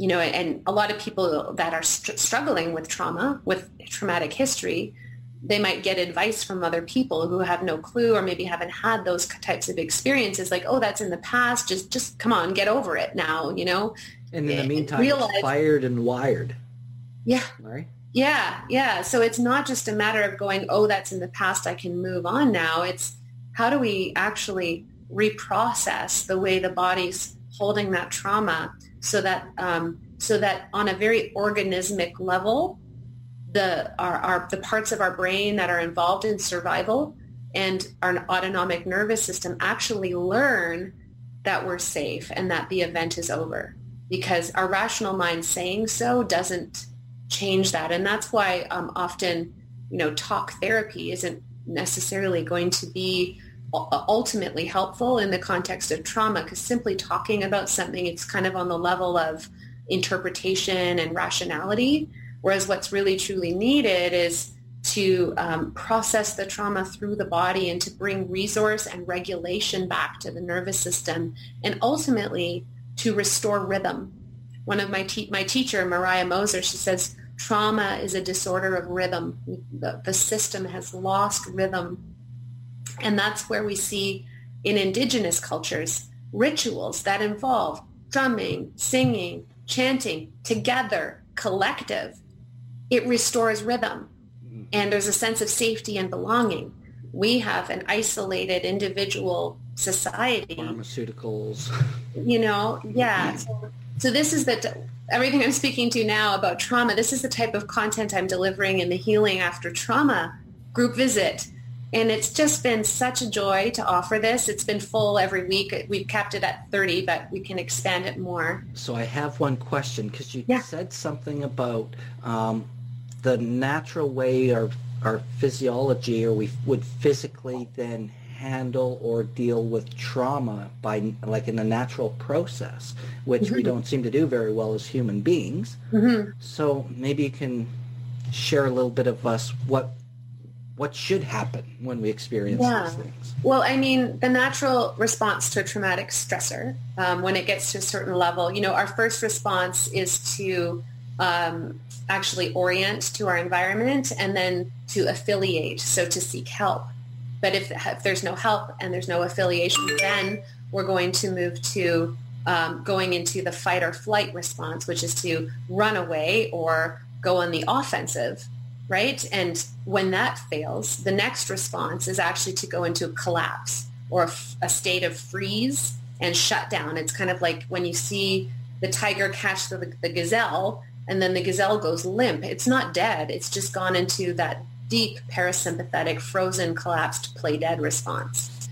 you know, and a lot of people that are st- struggling with trauma, with traumatic history, they might get advice from other people who have no clue or maybe haven't had those types of experiences like, oh, that's in the past. Just, just come on, get over it now, you know? And in the meantime, realize, it's fired and wired. Yeah. Right. Yeah, yeah. So it's not just a matter of going, oh, that's in the past, I can move on now. It's how do we actually reprocess the way the body's holding that trauma so that um, so that on a very organismic level, the our, our the parts of our brain that are involved in survival and our autonomic nervous system actually learn that we're safe and that the event is over because our rational mind saying so doesn't change that. And that's why um, often, you know, talk therapy isn't necessarily going to be ultimately helpful in the context of trauma because simply talking about something, it's kind of on the level of interpretation and rationality. Whereas what's really truly needed is to um, process the trauma through the body and to bring resource and regulation back to the nervous system and ultimately to restore rhythm. One of my, te- my teacher, Mariah Moser, she says, trauma is a disorder of rhythm. The, the system has lost rhythm. And that's where we see in indigenous cultures rituals that involve drumming, singing, chanting, together, collective. It restores rhythm. Mm-hmm. And there's a sense of safety and belonging. We have an isolated individual society. Pharmaceuticals. You know, yeah. So, so this is the everything I'm speaking to now about trauma. This is the type of content I'm delivering in the Healing After Trauma group visit. And it's just been such a joy to offer this. It's been full every week. We've kept it at 30, but we can expand it more. So I have one question because you yeah. said something about um, the natural way our, our physiology or we would physically then handle or deal with trauma by like in a natural process, which mm-hmm. we don't seem to do very well as human beings. Mm-hmm. So maybe you can share a little bit of us what what should happen when we experience yeah. these things? Well, I mean, the natural response to a traumatic stressor, um, when it gets to a certain level, you know, our first response is to um, actually orient to our environment and then to affiliate, so to seek help. But if, if there's no help and there's no affiliation, then we're going to move to um, going into the fight or flight response, which is to run away or go on the offensive, right? And when that fails, the next response is actually to go into a collapse or a, a state of freeze and shutdown. It's kind of like when you see the tiger catch the, the gazelle and then the gazelle goes limp. It's not dead. It's just gone into that deep parasympathetic, frozen, collapsed, play dead response.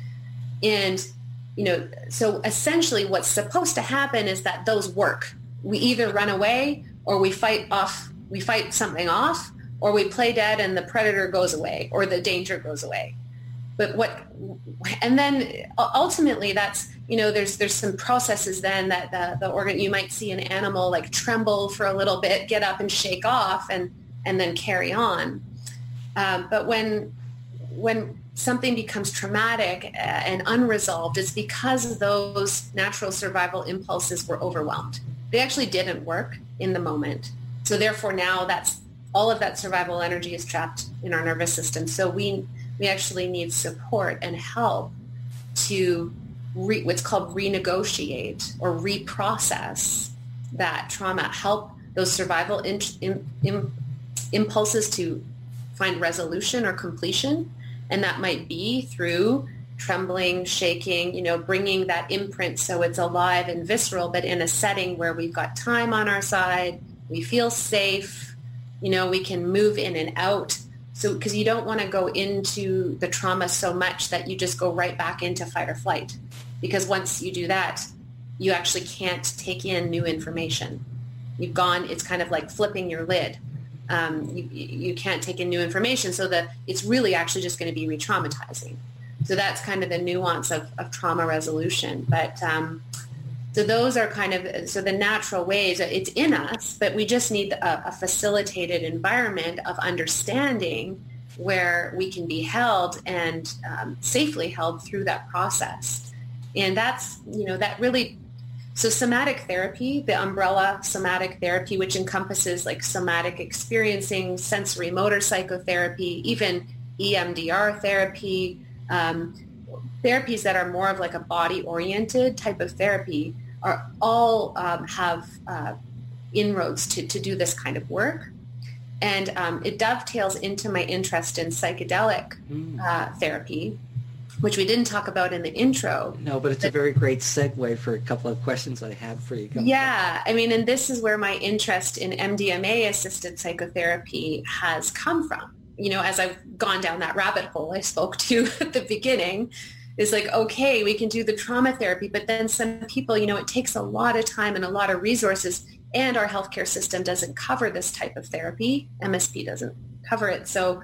And, you know, so essentially what's supposed to happen is that those work. We either run away or we fight off, we fight something off, or we play dead and the predator goes away or the danger goes away. But what, and then ultimately that's, you know, there's, there's some processes then that the, the organ, you might see an animal like tremble for a little bit, get up and shake off and, and then carry on. Um, but when when something becomes traumatic uh, and unresolved, it's because those natural survival impulses were overwhelmed. They actually didn't work in the moment. So therefore now that's all of that survival energy is trapped in our nervous system. So we we actually need support and help to re, what's called renegotiate or reprocess that trauma, help those survival in, in, in, impulses to find resolution or completion. And that might be through trembling, shaking, you know, bringing that imprint so it's alive and visceral, but in a setting where we've got time on our side, we feel safe, you know, we can move in and out. So, because you don't want to go into the trauma so much that you just go right back into fight or flight. Because once you do that, you actually can't take in new information. You've gone, it's kind of like flipping your lid um, you, you can't take in new information so that it's really actually just going to be re-traumatizing. So that's kind of the nuance of, of trauma resolution. But um, so those are kind of, so the natural ways, it's in us, but we just need a, a facilitated environment of understanding where we can be held and um, safely held through that process. And that's, you know, that really so somatic therapy, the umbrella somatic therapy, which encompasses like somatic experiencing, sensorimotor psychotherapy, even EMDR therapy, um, therapies that are more of like a body oriented type of therapy are all um, have uh, inroads to, to do this kind of work. And um, it dovetails into my interest in psychedelic mm. uh, therapy, which we didn't talk about in the intro. No, but it's but, a very great segue for a couple of questions I have for you. Yeah, I mean, and this is where my interest in MDMA-assisted psychotherapy has come from. You know, as I've gone down that rabbit hole I spoke to at the beginning, is like, okay, we can do the trauma therapy, but then some people, you know, it takes a lot of time and a lot of resources, and our healthcare system doesn't cover this type of therapy. MSP doesn't cover it. So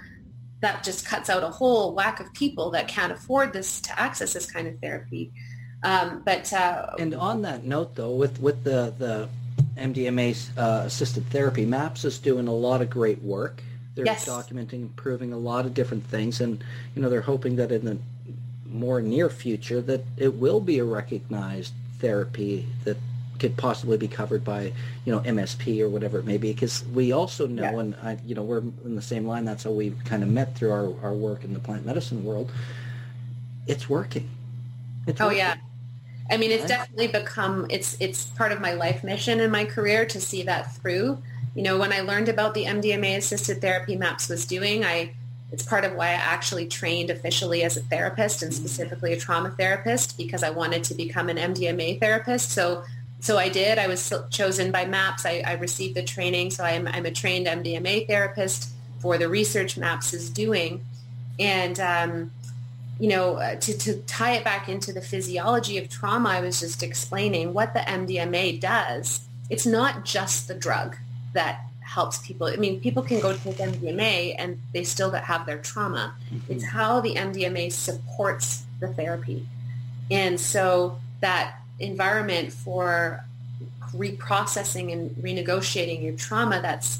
that just cuts out a whole whack of people that can't afford this to access this kind of therapy. Um, but uh, and on that note, though, with with the the MDMA uh, assisted therapy, MAPS is doing a lot of great work. They're yes. documenting, improving a lot of different things, and you know they're hoping that in the more near future that it will be a recognized therapy that could possibly be covered by you know MSP or whatever it may be. Because we also know yeah. and I, you know we're in the same line that's how we kind of met through our, our work in the plant medicine world. It's working. It's oh working. yeah. I mean it's definitely become it's it's part of my life mission in my career to see that through. You know when I learned about the MDMA assisted therapy MAPS was doing I it's part of why I actually trained officially as a therapist and specifically a trauma therapist because I wanted to become an MDMA therapist. So, so I did. I was chosen by MAPS. I, I received the training. So I'm, I'm, a trained MDMA therapist for the research MAPS is doing. And, um, you know, uh, to, to tie it back into the physiology of trauma, I was just explaining what the MDMA does. It's not just the drug that helps people. I mean, people can go take MDMA and they still have their trauma. Mm-hmm. It's how the MDMA supports the therapy. And so that environment for reprocessing and renegotiating your trauma that's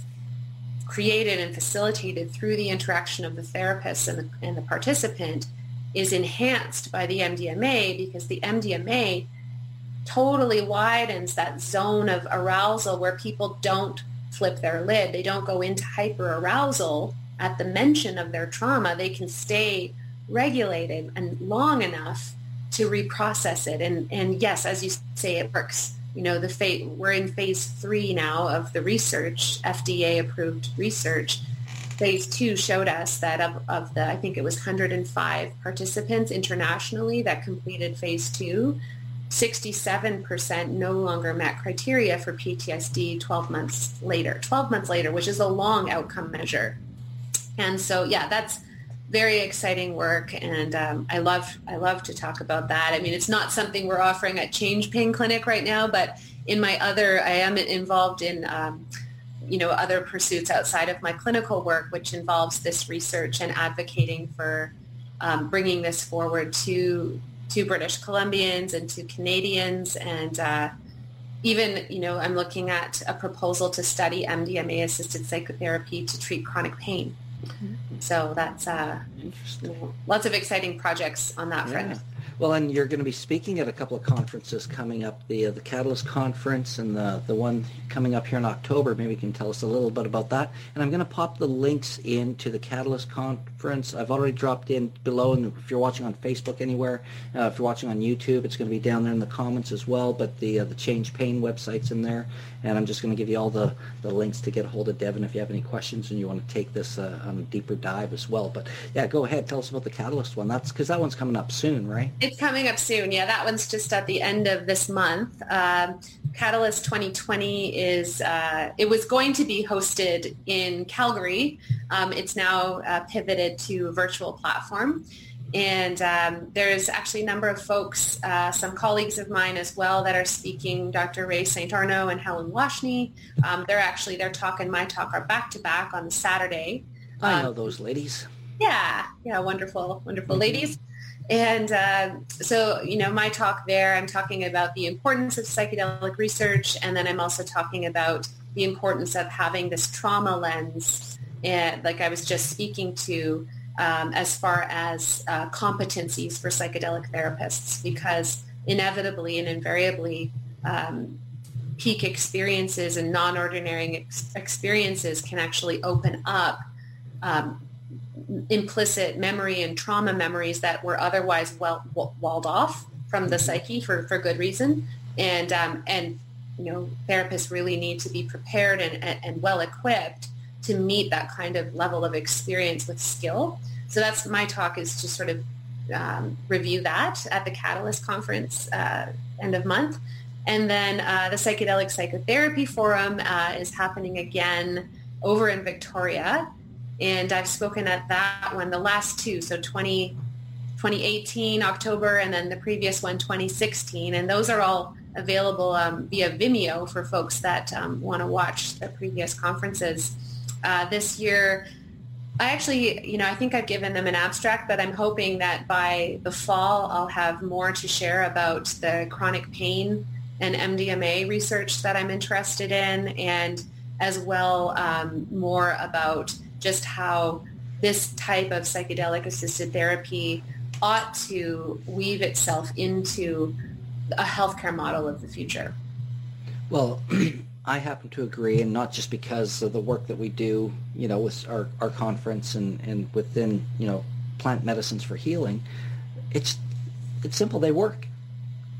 created and facilitated through the interaction of the therapist and the, and the participant is enhanced by the MDMA because the MDMA totally widens that zone of arousal where people don't flip their lid. They don't go into hyperarousal at the mention of their trauma. They can stay regulated and long enough to reprocess it. And, and yes, as you say, it works. You know, the fa- we're in phase three now of the research, FDA approved research. Phase two showed us that of, of the, I think it was 105 participants internationally that completed phase two, 67% no longer met criteria for PTSD 12 months later, 12 months later, which is a long outcome measure. And so, yeah, that's very exciting work. And um, I love, I love to talk about that. I mean, it's not something we're offering at Change Pain Clinic right now, but in my other, I am involved in, um, you know, other pursuits outside of my clinical work, which involves this research and advocating for um, bringing this forward to to British Columbians and to Canadians. And uh, even, you know, I'm looking at a proposal to study MDMA-assisted psychotherapy to treat chronic pain. Mm-hmm. So that's uh, you know, lots of exciting projects on that front. Well, and you're going to be speaking at a couple of conferences coming up, the uh, the Catalyst conference and the the one coming up here in October. Maybe you can tell us a little bit about that. And I'm going to pop the links into the Catalyst conference. I've already dropped in below, and if you're watching on Facebook anywhere, uh, if you're watching on YouTube, it's going to be down there in the comments as well. But the uh, the Change Pain website's in there, and I'm just going to give you all the the links to get a hold of Devon if you have any questions and you want to take this uh, on a deeper dive as well. But yeah, go ahead, tell us about the Catalyst one. That's because that one's coming up soon, right? It's coming up soon. Yeah, that one's just at the end of this month. Um, Catalyst 2020 is, uh, it was going to be hosted in Calgary. Um, it's now uh, pivoted to a virtual platform. And um, there's actually a number of folks, uh, some colleagues of mine as well that are speaking, Dr. Ray St. Arnaud and Helen Washney. Um, they're actually, their talk and my talk are back to back on Saturday. I know um, those ladies. Yeah, yeah, wonderful, wonderful mm-hmm. ladies. And uh, so, you know, my talk there, I'm talking about the importance of psychedelic research, and then I'm also talking about the importance of having this trauma lens, and like I was just speaking to, um, as far as uh, competencies for psychedelic therapists, because inevitably and invariably, um, peak experiences and non-ordinary ex- experiences can actually open up um, implicit memory and trauma memories that were otherwise well, walled off from the psyche for, for good reason. And, um, and, you know, therapists really need to be prepared and, and, and well equipped to meet that kind of level of experience with skill. So that's my talk is to sort of um, review that at the Catalyst conference uh, end of month. And then uh, the Psychedelic Psychotherapy Forum uh, is happening again over in Victoria and I've spoken at that one, the last two, so 20, 2018 October, and then the previous one 2016, and those are all available um, via Vimeo for folks that um, want to watch the previous conferences. Uh, this year, I actually, you know, I think I've given them an abstract, but I'm hoping that by the fall I'll have more to share about the chronic pain and MDMA research that I'm interested in, and as well um, more about just how this type of psychedelic assisted therapy ought to weave itself into a healthcare model of the future. Well, I happen to agree, and not just because of the work that we do, you know, with our, our conference and, and within, you know, plant medicines for healing. It's it's simple. They work.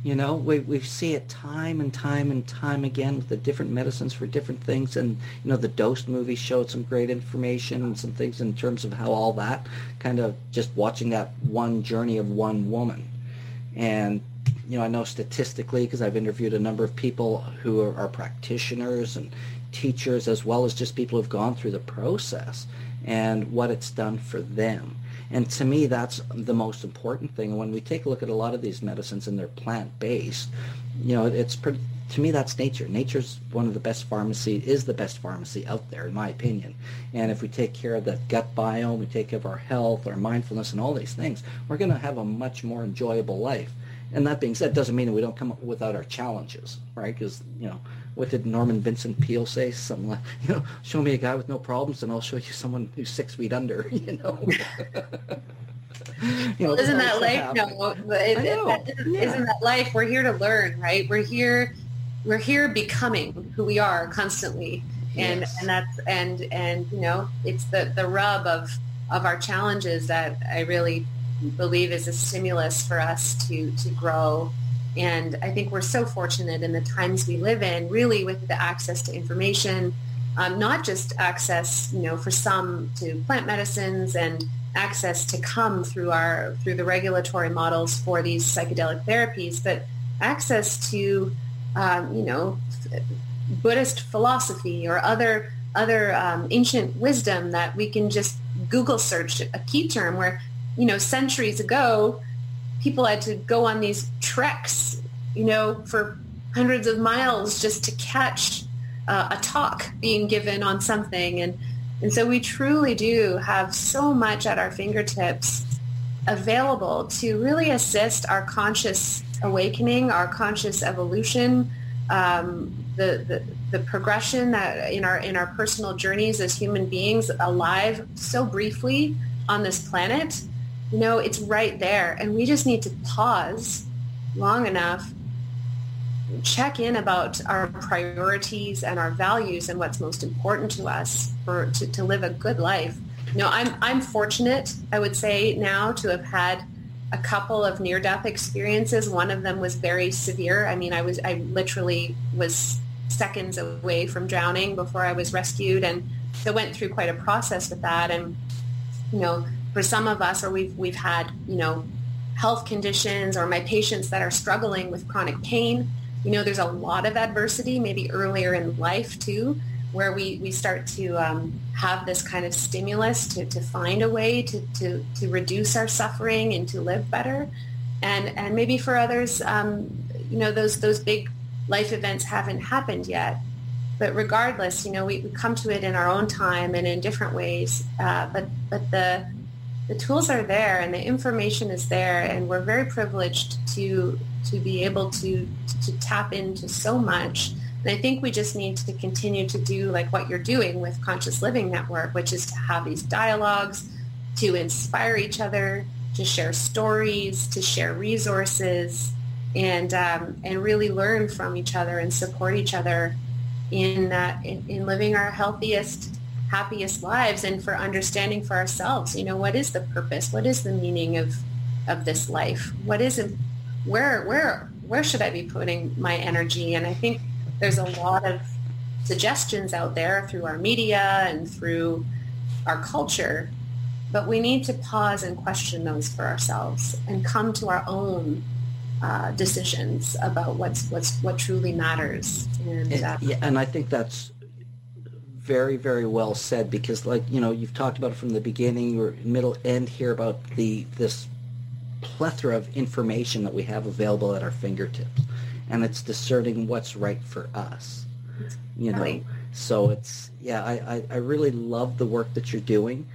You know, we, we see it time and time and time again with the different medicines for different things. And, you know, the Dosed movie showed some great information and some things in terms of how all that kind of just watching that one journey of one woman. And, you know, I know statistically because I've interviewed a number of people who are, are practitioners and teachers as well as just people who've gone through the process and what it's done for them. And to me, that's the most important thing. And when we take a look at a lot of these medicines and they're plant-based, you know, it's pretty, to me, that's nature. Nature's one of the best pharmacy, is the best pharmacy out there, in my opinion. And if we take care of that gut biome, we take care of our health, our mindfulness, and all these things, we're going to have a much more enjoyable life. And that being said, doesn't mean that we don't come up without our challenges, right? Because, you know, what did Norman Vincent Peale say? Something uh, like, you know, show me a guy with no problems and I'll show you someone who's six feet under, you know. you know isn't that life? No, it, that, isn't, yeah. isn't that life? We're here to learn, right? We're here, we're here becoming who we are constantly. And, yes. and that's, and, and, you know, it's the, the rub of, of our challenges that I really believe is a stimulus for us to, to grow and I think we're so fortunate in the times we live in, really with the access to information, um, not just access, you know, for some to plant medicines and access to come through our through the regulatory models for these psychedelic therapies, but access to, um, you know, Buddhist philosophy or other other um, ancient wisdom that we can just Google search a key term where, you know, centuries ago people had to go on these treks, you know, for hundreds of miles just to catch uh, a talk being given on something. And, and so we truly do have so much at our fingertips available to really assist our conscious awakening, our conscious evolution, um, the, the, the progression that in our in our personal journeys as human beings alive so briefly on this planet you know, it's right there. And we just need to pause long enough, check in about our priorities and our values and what's most important to us for to, to live a good life. You know, I'm I'm fortunate, I would say now to have had a couple of near-death experiences. One of them was very severe. I mean, I was I literally was seconds away from drowning before I was rescued and so went through quite a process with that and you know for some of us, or we've, we've had, you know, health conditions or my patients that are struggling with chronic pain, you know, there's a lot of adversity, maybe earlier in life too, where we, we start to um, have this kind of stimulus to, to find a way to, to, to reduce our suffering and to live better. And, and maybe for others, um, you know, those, those big life events haven't happened yet. But regardless, you know, we, we come to it in our own time and in different ways. Uh, but, but the, the tools are there and the information is there and we're very privileged to to be able to to tap into so much. And i think we just need to continue to do like what you're doing with conscious living network which is to have these dialogues to inspire each other to share stories to share resources and um, and really learn from each other and support each other in, uh, in in living our healthiest happiest lives and for understanding for ourselves, you know, what is the purpose? What is the meaning of, of this life? What is it? Where, where, where should I be putting my energy? And I think there's a lot of suggestions out there through our media and through our culture, but we need to pause and question those for ourselves and come to our own uh, decisions about what's what's what truly matters. And, uh, yeah, and I think that's very, very well said because, like you know, you've talked about it from the beginning or middle end here about the this plethora of information that we have available at our fingertips, and it's discerning what's right for us. You know, right. so it's yeah, I, I, I really love the work that you're doing.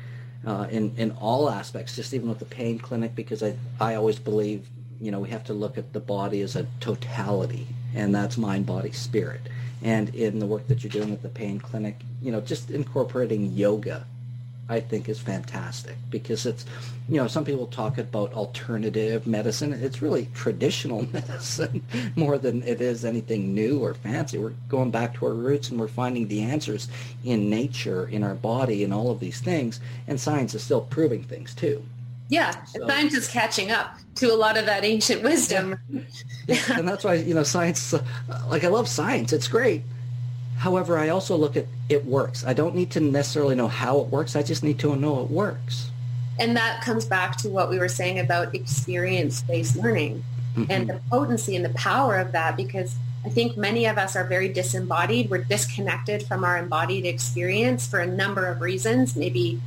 Uh, in in all aspects, just even with the pain clinic, because I I always believe you know we have to look at the body as a totality, and that's mind, body, spirit and in the work that you're doing with the pain clinic, you know, just incorporating yoga I think is fantastic because it's, you know, some people talk about alternative medicine. It's really traditional medicine more than it is anything new or fancy. We're going back to our roots and we're finding the answers in nature, in our body, and all of these things. And science is still proving things too. Yeah, so, science is catching up to a lot of that ancient wisdom. Yeah. and that's why, you know, science, uh, like I love science. It's great However, I also look at it works. I don't need to necessarily know how it works. I just need to know it works. And that comes back to what we were saying about experience-based learning mm-hmm. and the potency and the power of that because I think many of us are very disembodied. We're disconnected from our embodied experience for a number of reasons. Maybe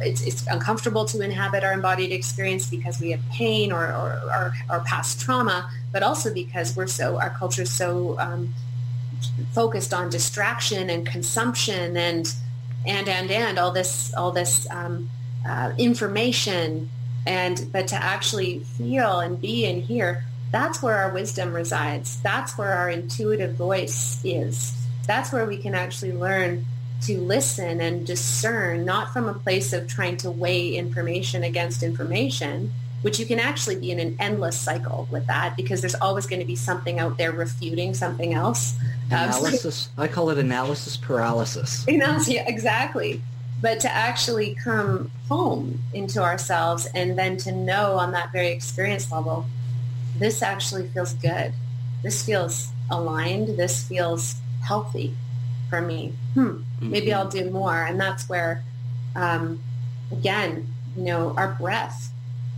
it's, it's uncomfortable to inhabit our embodied experience because we have pain or, or, or, or past trauma, but also because we're so, our culture is so um, focused on distraction and consumption and and and and all this all this um, uh, information. And but to actually feel and be in here that's where our wisdom resides. That's where our intuitive voice is. That's where we can actually learn to listen and discern not from a place of trying to weigh information against information which you can actually be in an endless cycle with that because there's always going to be something out there refuting something else. Analysis. Um, so, I call it analysis paralysis. yeah, exactly. But to actually come home into ourselves and then to know on that very experience level, this actually feels good. This feels aligned. This feels healthy for me. Hmm, maybe mm-hmm. I'll do more. And that's where, um, again, you know, our breath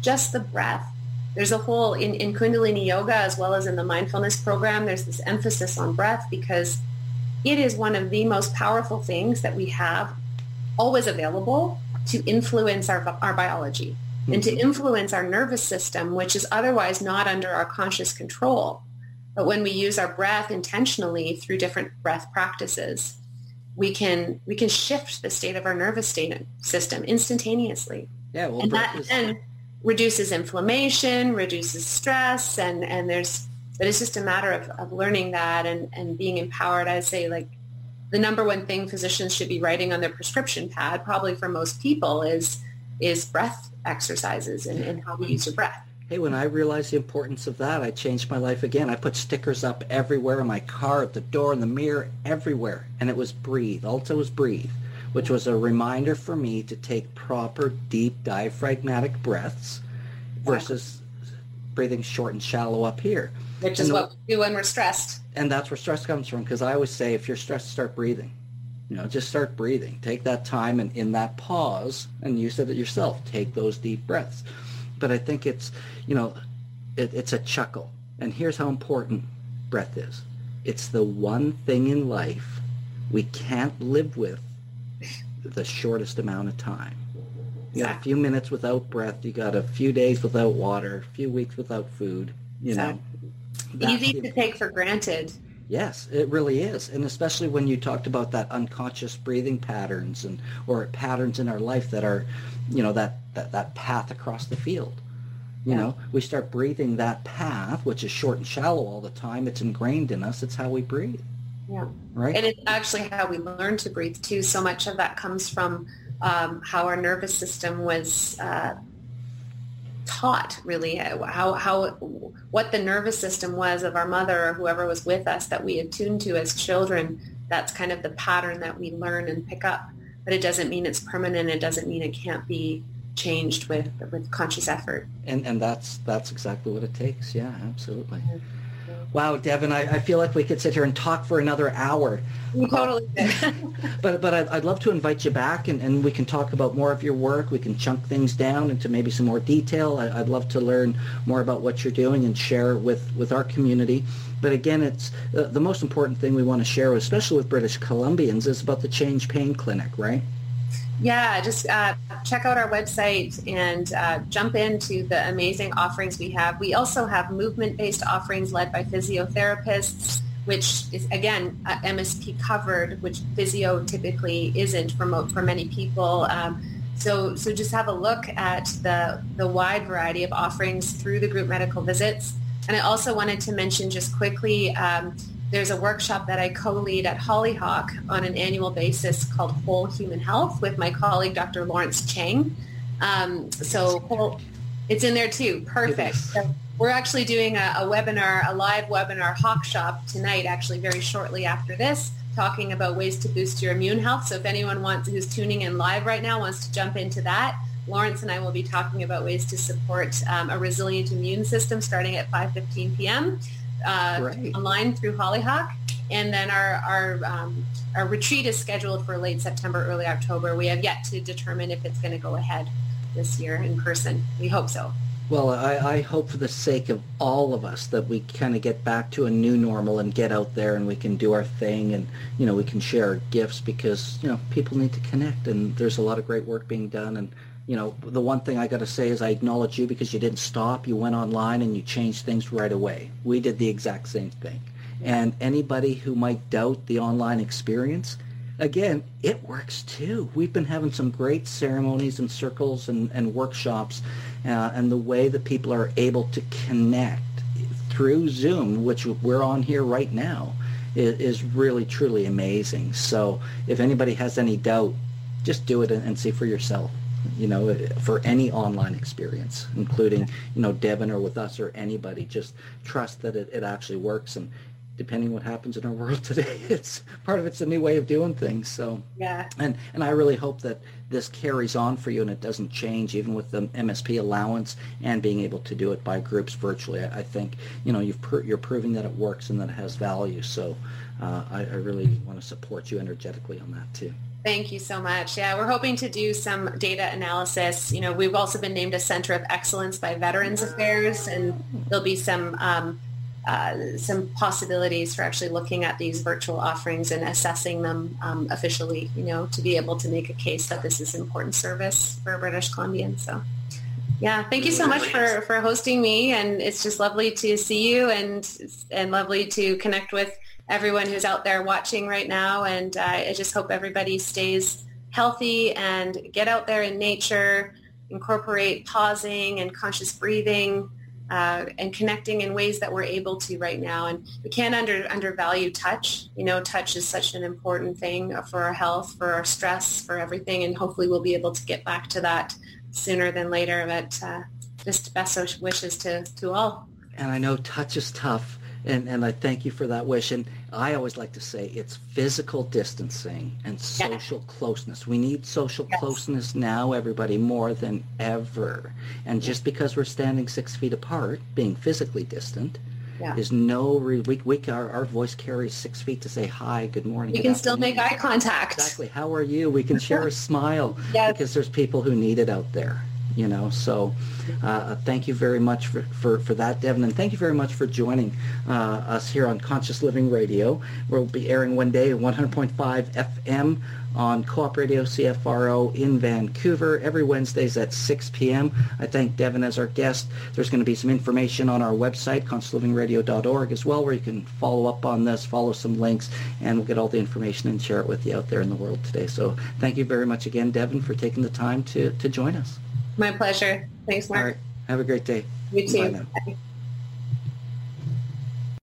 just the breath. There's a whole, in, in Kundalini Yoga as well as in the mindfulness program, there's this emphasis on breath because it is one of the most powerful things that we have always available to influence our, our biology and to mm-hmm. influence our nervous system, which is otherwise not under our conscious control. But when we use our breath intentionally through different breath practices, we can we can shift the state of our nervous state, system instantaneously. Yeah, well, and that, is... and reduces inflammation, reduces stress, and, and there's, but it's just a matter of, of learning that and, and being empowered. I say like the number one thing physicians should be writing on their prescription pad, probably for most people, is is breath exercises and, and how to use your breath. Hey, when I realized the importance of that, I changed my life again. I put stickers up everywhere in my car, at the door, in the mirror, everywhere. And it was breathe. Also was breathe which was a reminder for me to take proper, deep, diaphragmatic breaths versus breathing short and shallow up here. Which is what we do when we're stressed. And that's where stress comes from because I always say if you're stressed, start breathing. You know, just start breathing. Take that time and in that pause, and you said it yourself, take those deep breaths. But I think it's, you know, it, it's a chuckle. And here's how important breath is. It's the one thing in life we can't live with the shortest amount of time. You got a few minutes without breath. You got a few days without water. A few weeks without food. You exactly. know, easy to take for granted. Yes, it really is, and especially when you talked about that unconscious breathing patterns and or patterns in our life that are, you know, that that, that path across the field. You yeah. know, we start breathing that path, which is short and shallow all the time. It's ingrained in us. It's how we breathe. Yeah. Right. And it's actually how we learn to breathe too. So much of that comes from um, how our nervous system was uh, taught really. How, how what the nervous system was of our mother or whoever was with us that we attuned to as children that's kind of the pattern that we learn and pick up. But it doesn't mean it's permanent. It doesn't mean it can't be changed with with conscious effort. And and that's that's exactly what it takes. Yeah absolutely Wow, Devon, I, I, feel like we could sit here and talk for another hour. We totally but but I'd, I'd, love to invite you back and, and we can talk about more of your work. We can chunk things down into maybe some more detail. I, would love to learn more about what you're doing and share with, with our community. But again, it's uh, the most important thing we want to share, especially with British Columbians, is about the Change Pain Clinic, right? Yeah, just uh, check out our website and uh, jump into the amazing offerings we have. We also have movement-based offerings led by physiotherapists, which is, again, uh, MSP covered, which physio typically isn't for, mo- for many people. Um, so, so just have a look at the, the wide variety of offerings through the group medical visits. And I also wanted to mention just quickly, um, there's a workshop that I co-lead at Hollyhock on an annual basis called Whole Human Health with my colleague, Dr. Lawrence Chang. Um, so whole, it's in there too. Perfect. So we're actually doing a, a, webinar, a live webinar Hawk Shop tonight, actually very shortly after this, talking about ways to boost your immune health. So if anyone wants, who's tuning in live right now, wants to jump into that, Lawrence and I will be talking about ways to support um, a resilient immune system starting at 5.15 p.m. Uh, online through Hollyhock. And then our, our, um, our retreat is scheduled for late September, early October. We have yet to determine if it's going to go ahead this year in person. We hope so. Well, I, I, hope for the sake of all of us that we kind of get back to a new normal and get out there and we can do our thing and, you know, we can share our gifts because, you know, people need to connect and there's a lot of great work being done. And, you know, the one thing I got to say is I acknowledge you because you didn't stop. You went online and you changed things right away. We did the exact same thing. And anybody who might doubt the online experience, again, it works too. We've been having some great ceremonies and circles and, and workshops uh, and the way that people are able to connect through Zoom, which we're on here right now, is, is really, truly amazing. So if anybody has any doubt, just do it and, and see for yourself you know, for any online experience, including, you know, Devon or with us or anybody. Just trust that it, it actually works. And depending what happens in our world today, it's part of it's a new way of doing things. So yeah, and and I really hope that this carries on for you and it doesn't change, even with the MSP allowance and being able to do it by groups virtually. I, I think you know you've you're proving that it works and that it has value. So uh, I, I really want to support you energetically on that too. Thank you so much. Yeah, we're hoping to do some data analysis. You know, we've also been named a Center of Excellence by Veterans Affairs, and there'll be some um, uh, some possibilities for actually looking at these virtual offerings and assessing them um, officially, you know, to be able to make a case that this is important service for British Columbians. So yeah, thank you so much for, for hosting me. And it's just lovely to see you and, and lovely to connect with everyone who's out there watching right now. And uh, I just hope everybody stays healthy and get out there in nature, incorporate pausing and conscious breathing, uh, and connecting in ways that we're able to right now. And we can't under, undervalue touch. You know, touch is such an important thing for our health, for our stress, for everything. And hopefully we'll be able to get back to that sooner than later. But uh, just best wishes to, to all. And I know touch is tough and, and I thank you for that wish. And I always like to say it's physical distancing and social yeah. closeness. We need social yes. closeness now, everybody, more than ever. And just because we're standing six feet apart, being physically distant, yeah. is no re- we, we our, our voice carries six feet to say hi good morning we can still make eye contact exactly how are you we can share a smile yes. because there's people who need it out there you know so uh, thank you very much for, for, for that devon and thank you very much for joining uh, us here on conscious living radio. We'll be airing one day at 100.5 fm on co-op radio cfro in vancouver every wednesdays at 6 p.m i thank devon as our guest. There's going to be some information on our website consciouslivingradio.org as well where you can follow up on this follow some links and we'll get all the information and share it with you out there in the world today. So thank you very much again devon for taking the time to, to join us my pleasure. Thanks, Mark. All right. Have a great day. You too. Bye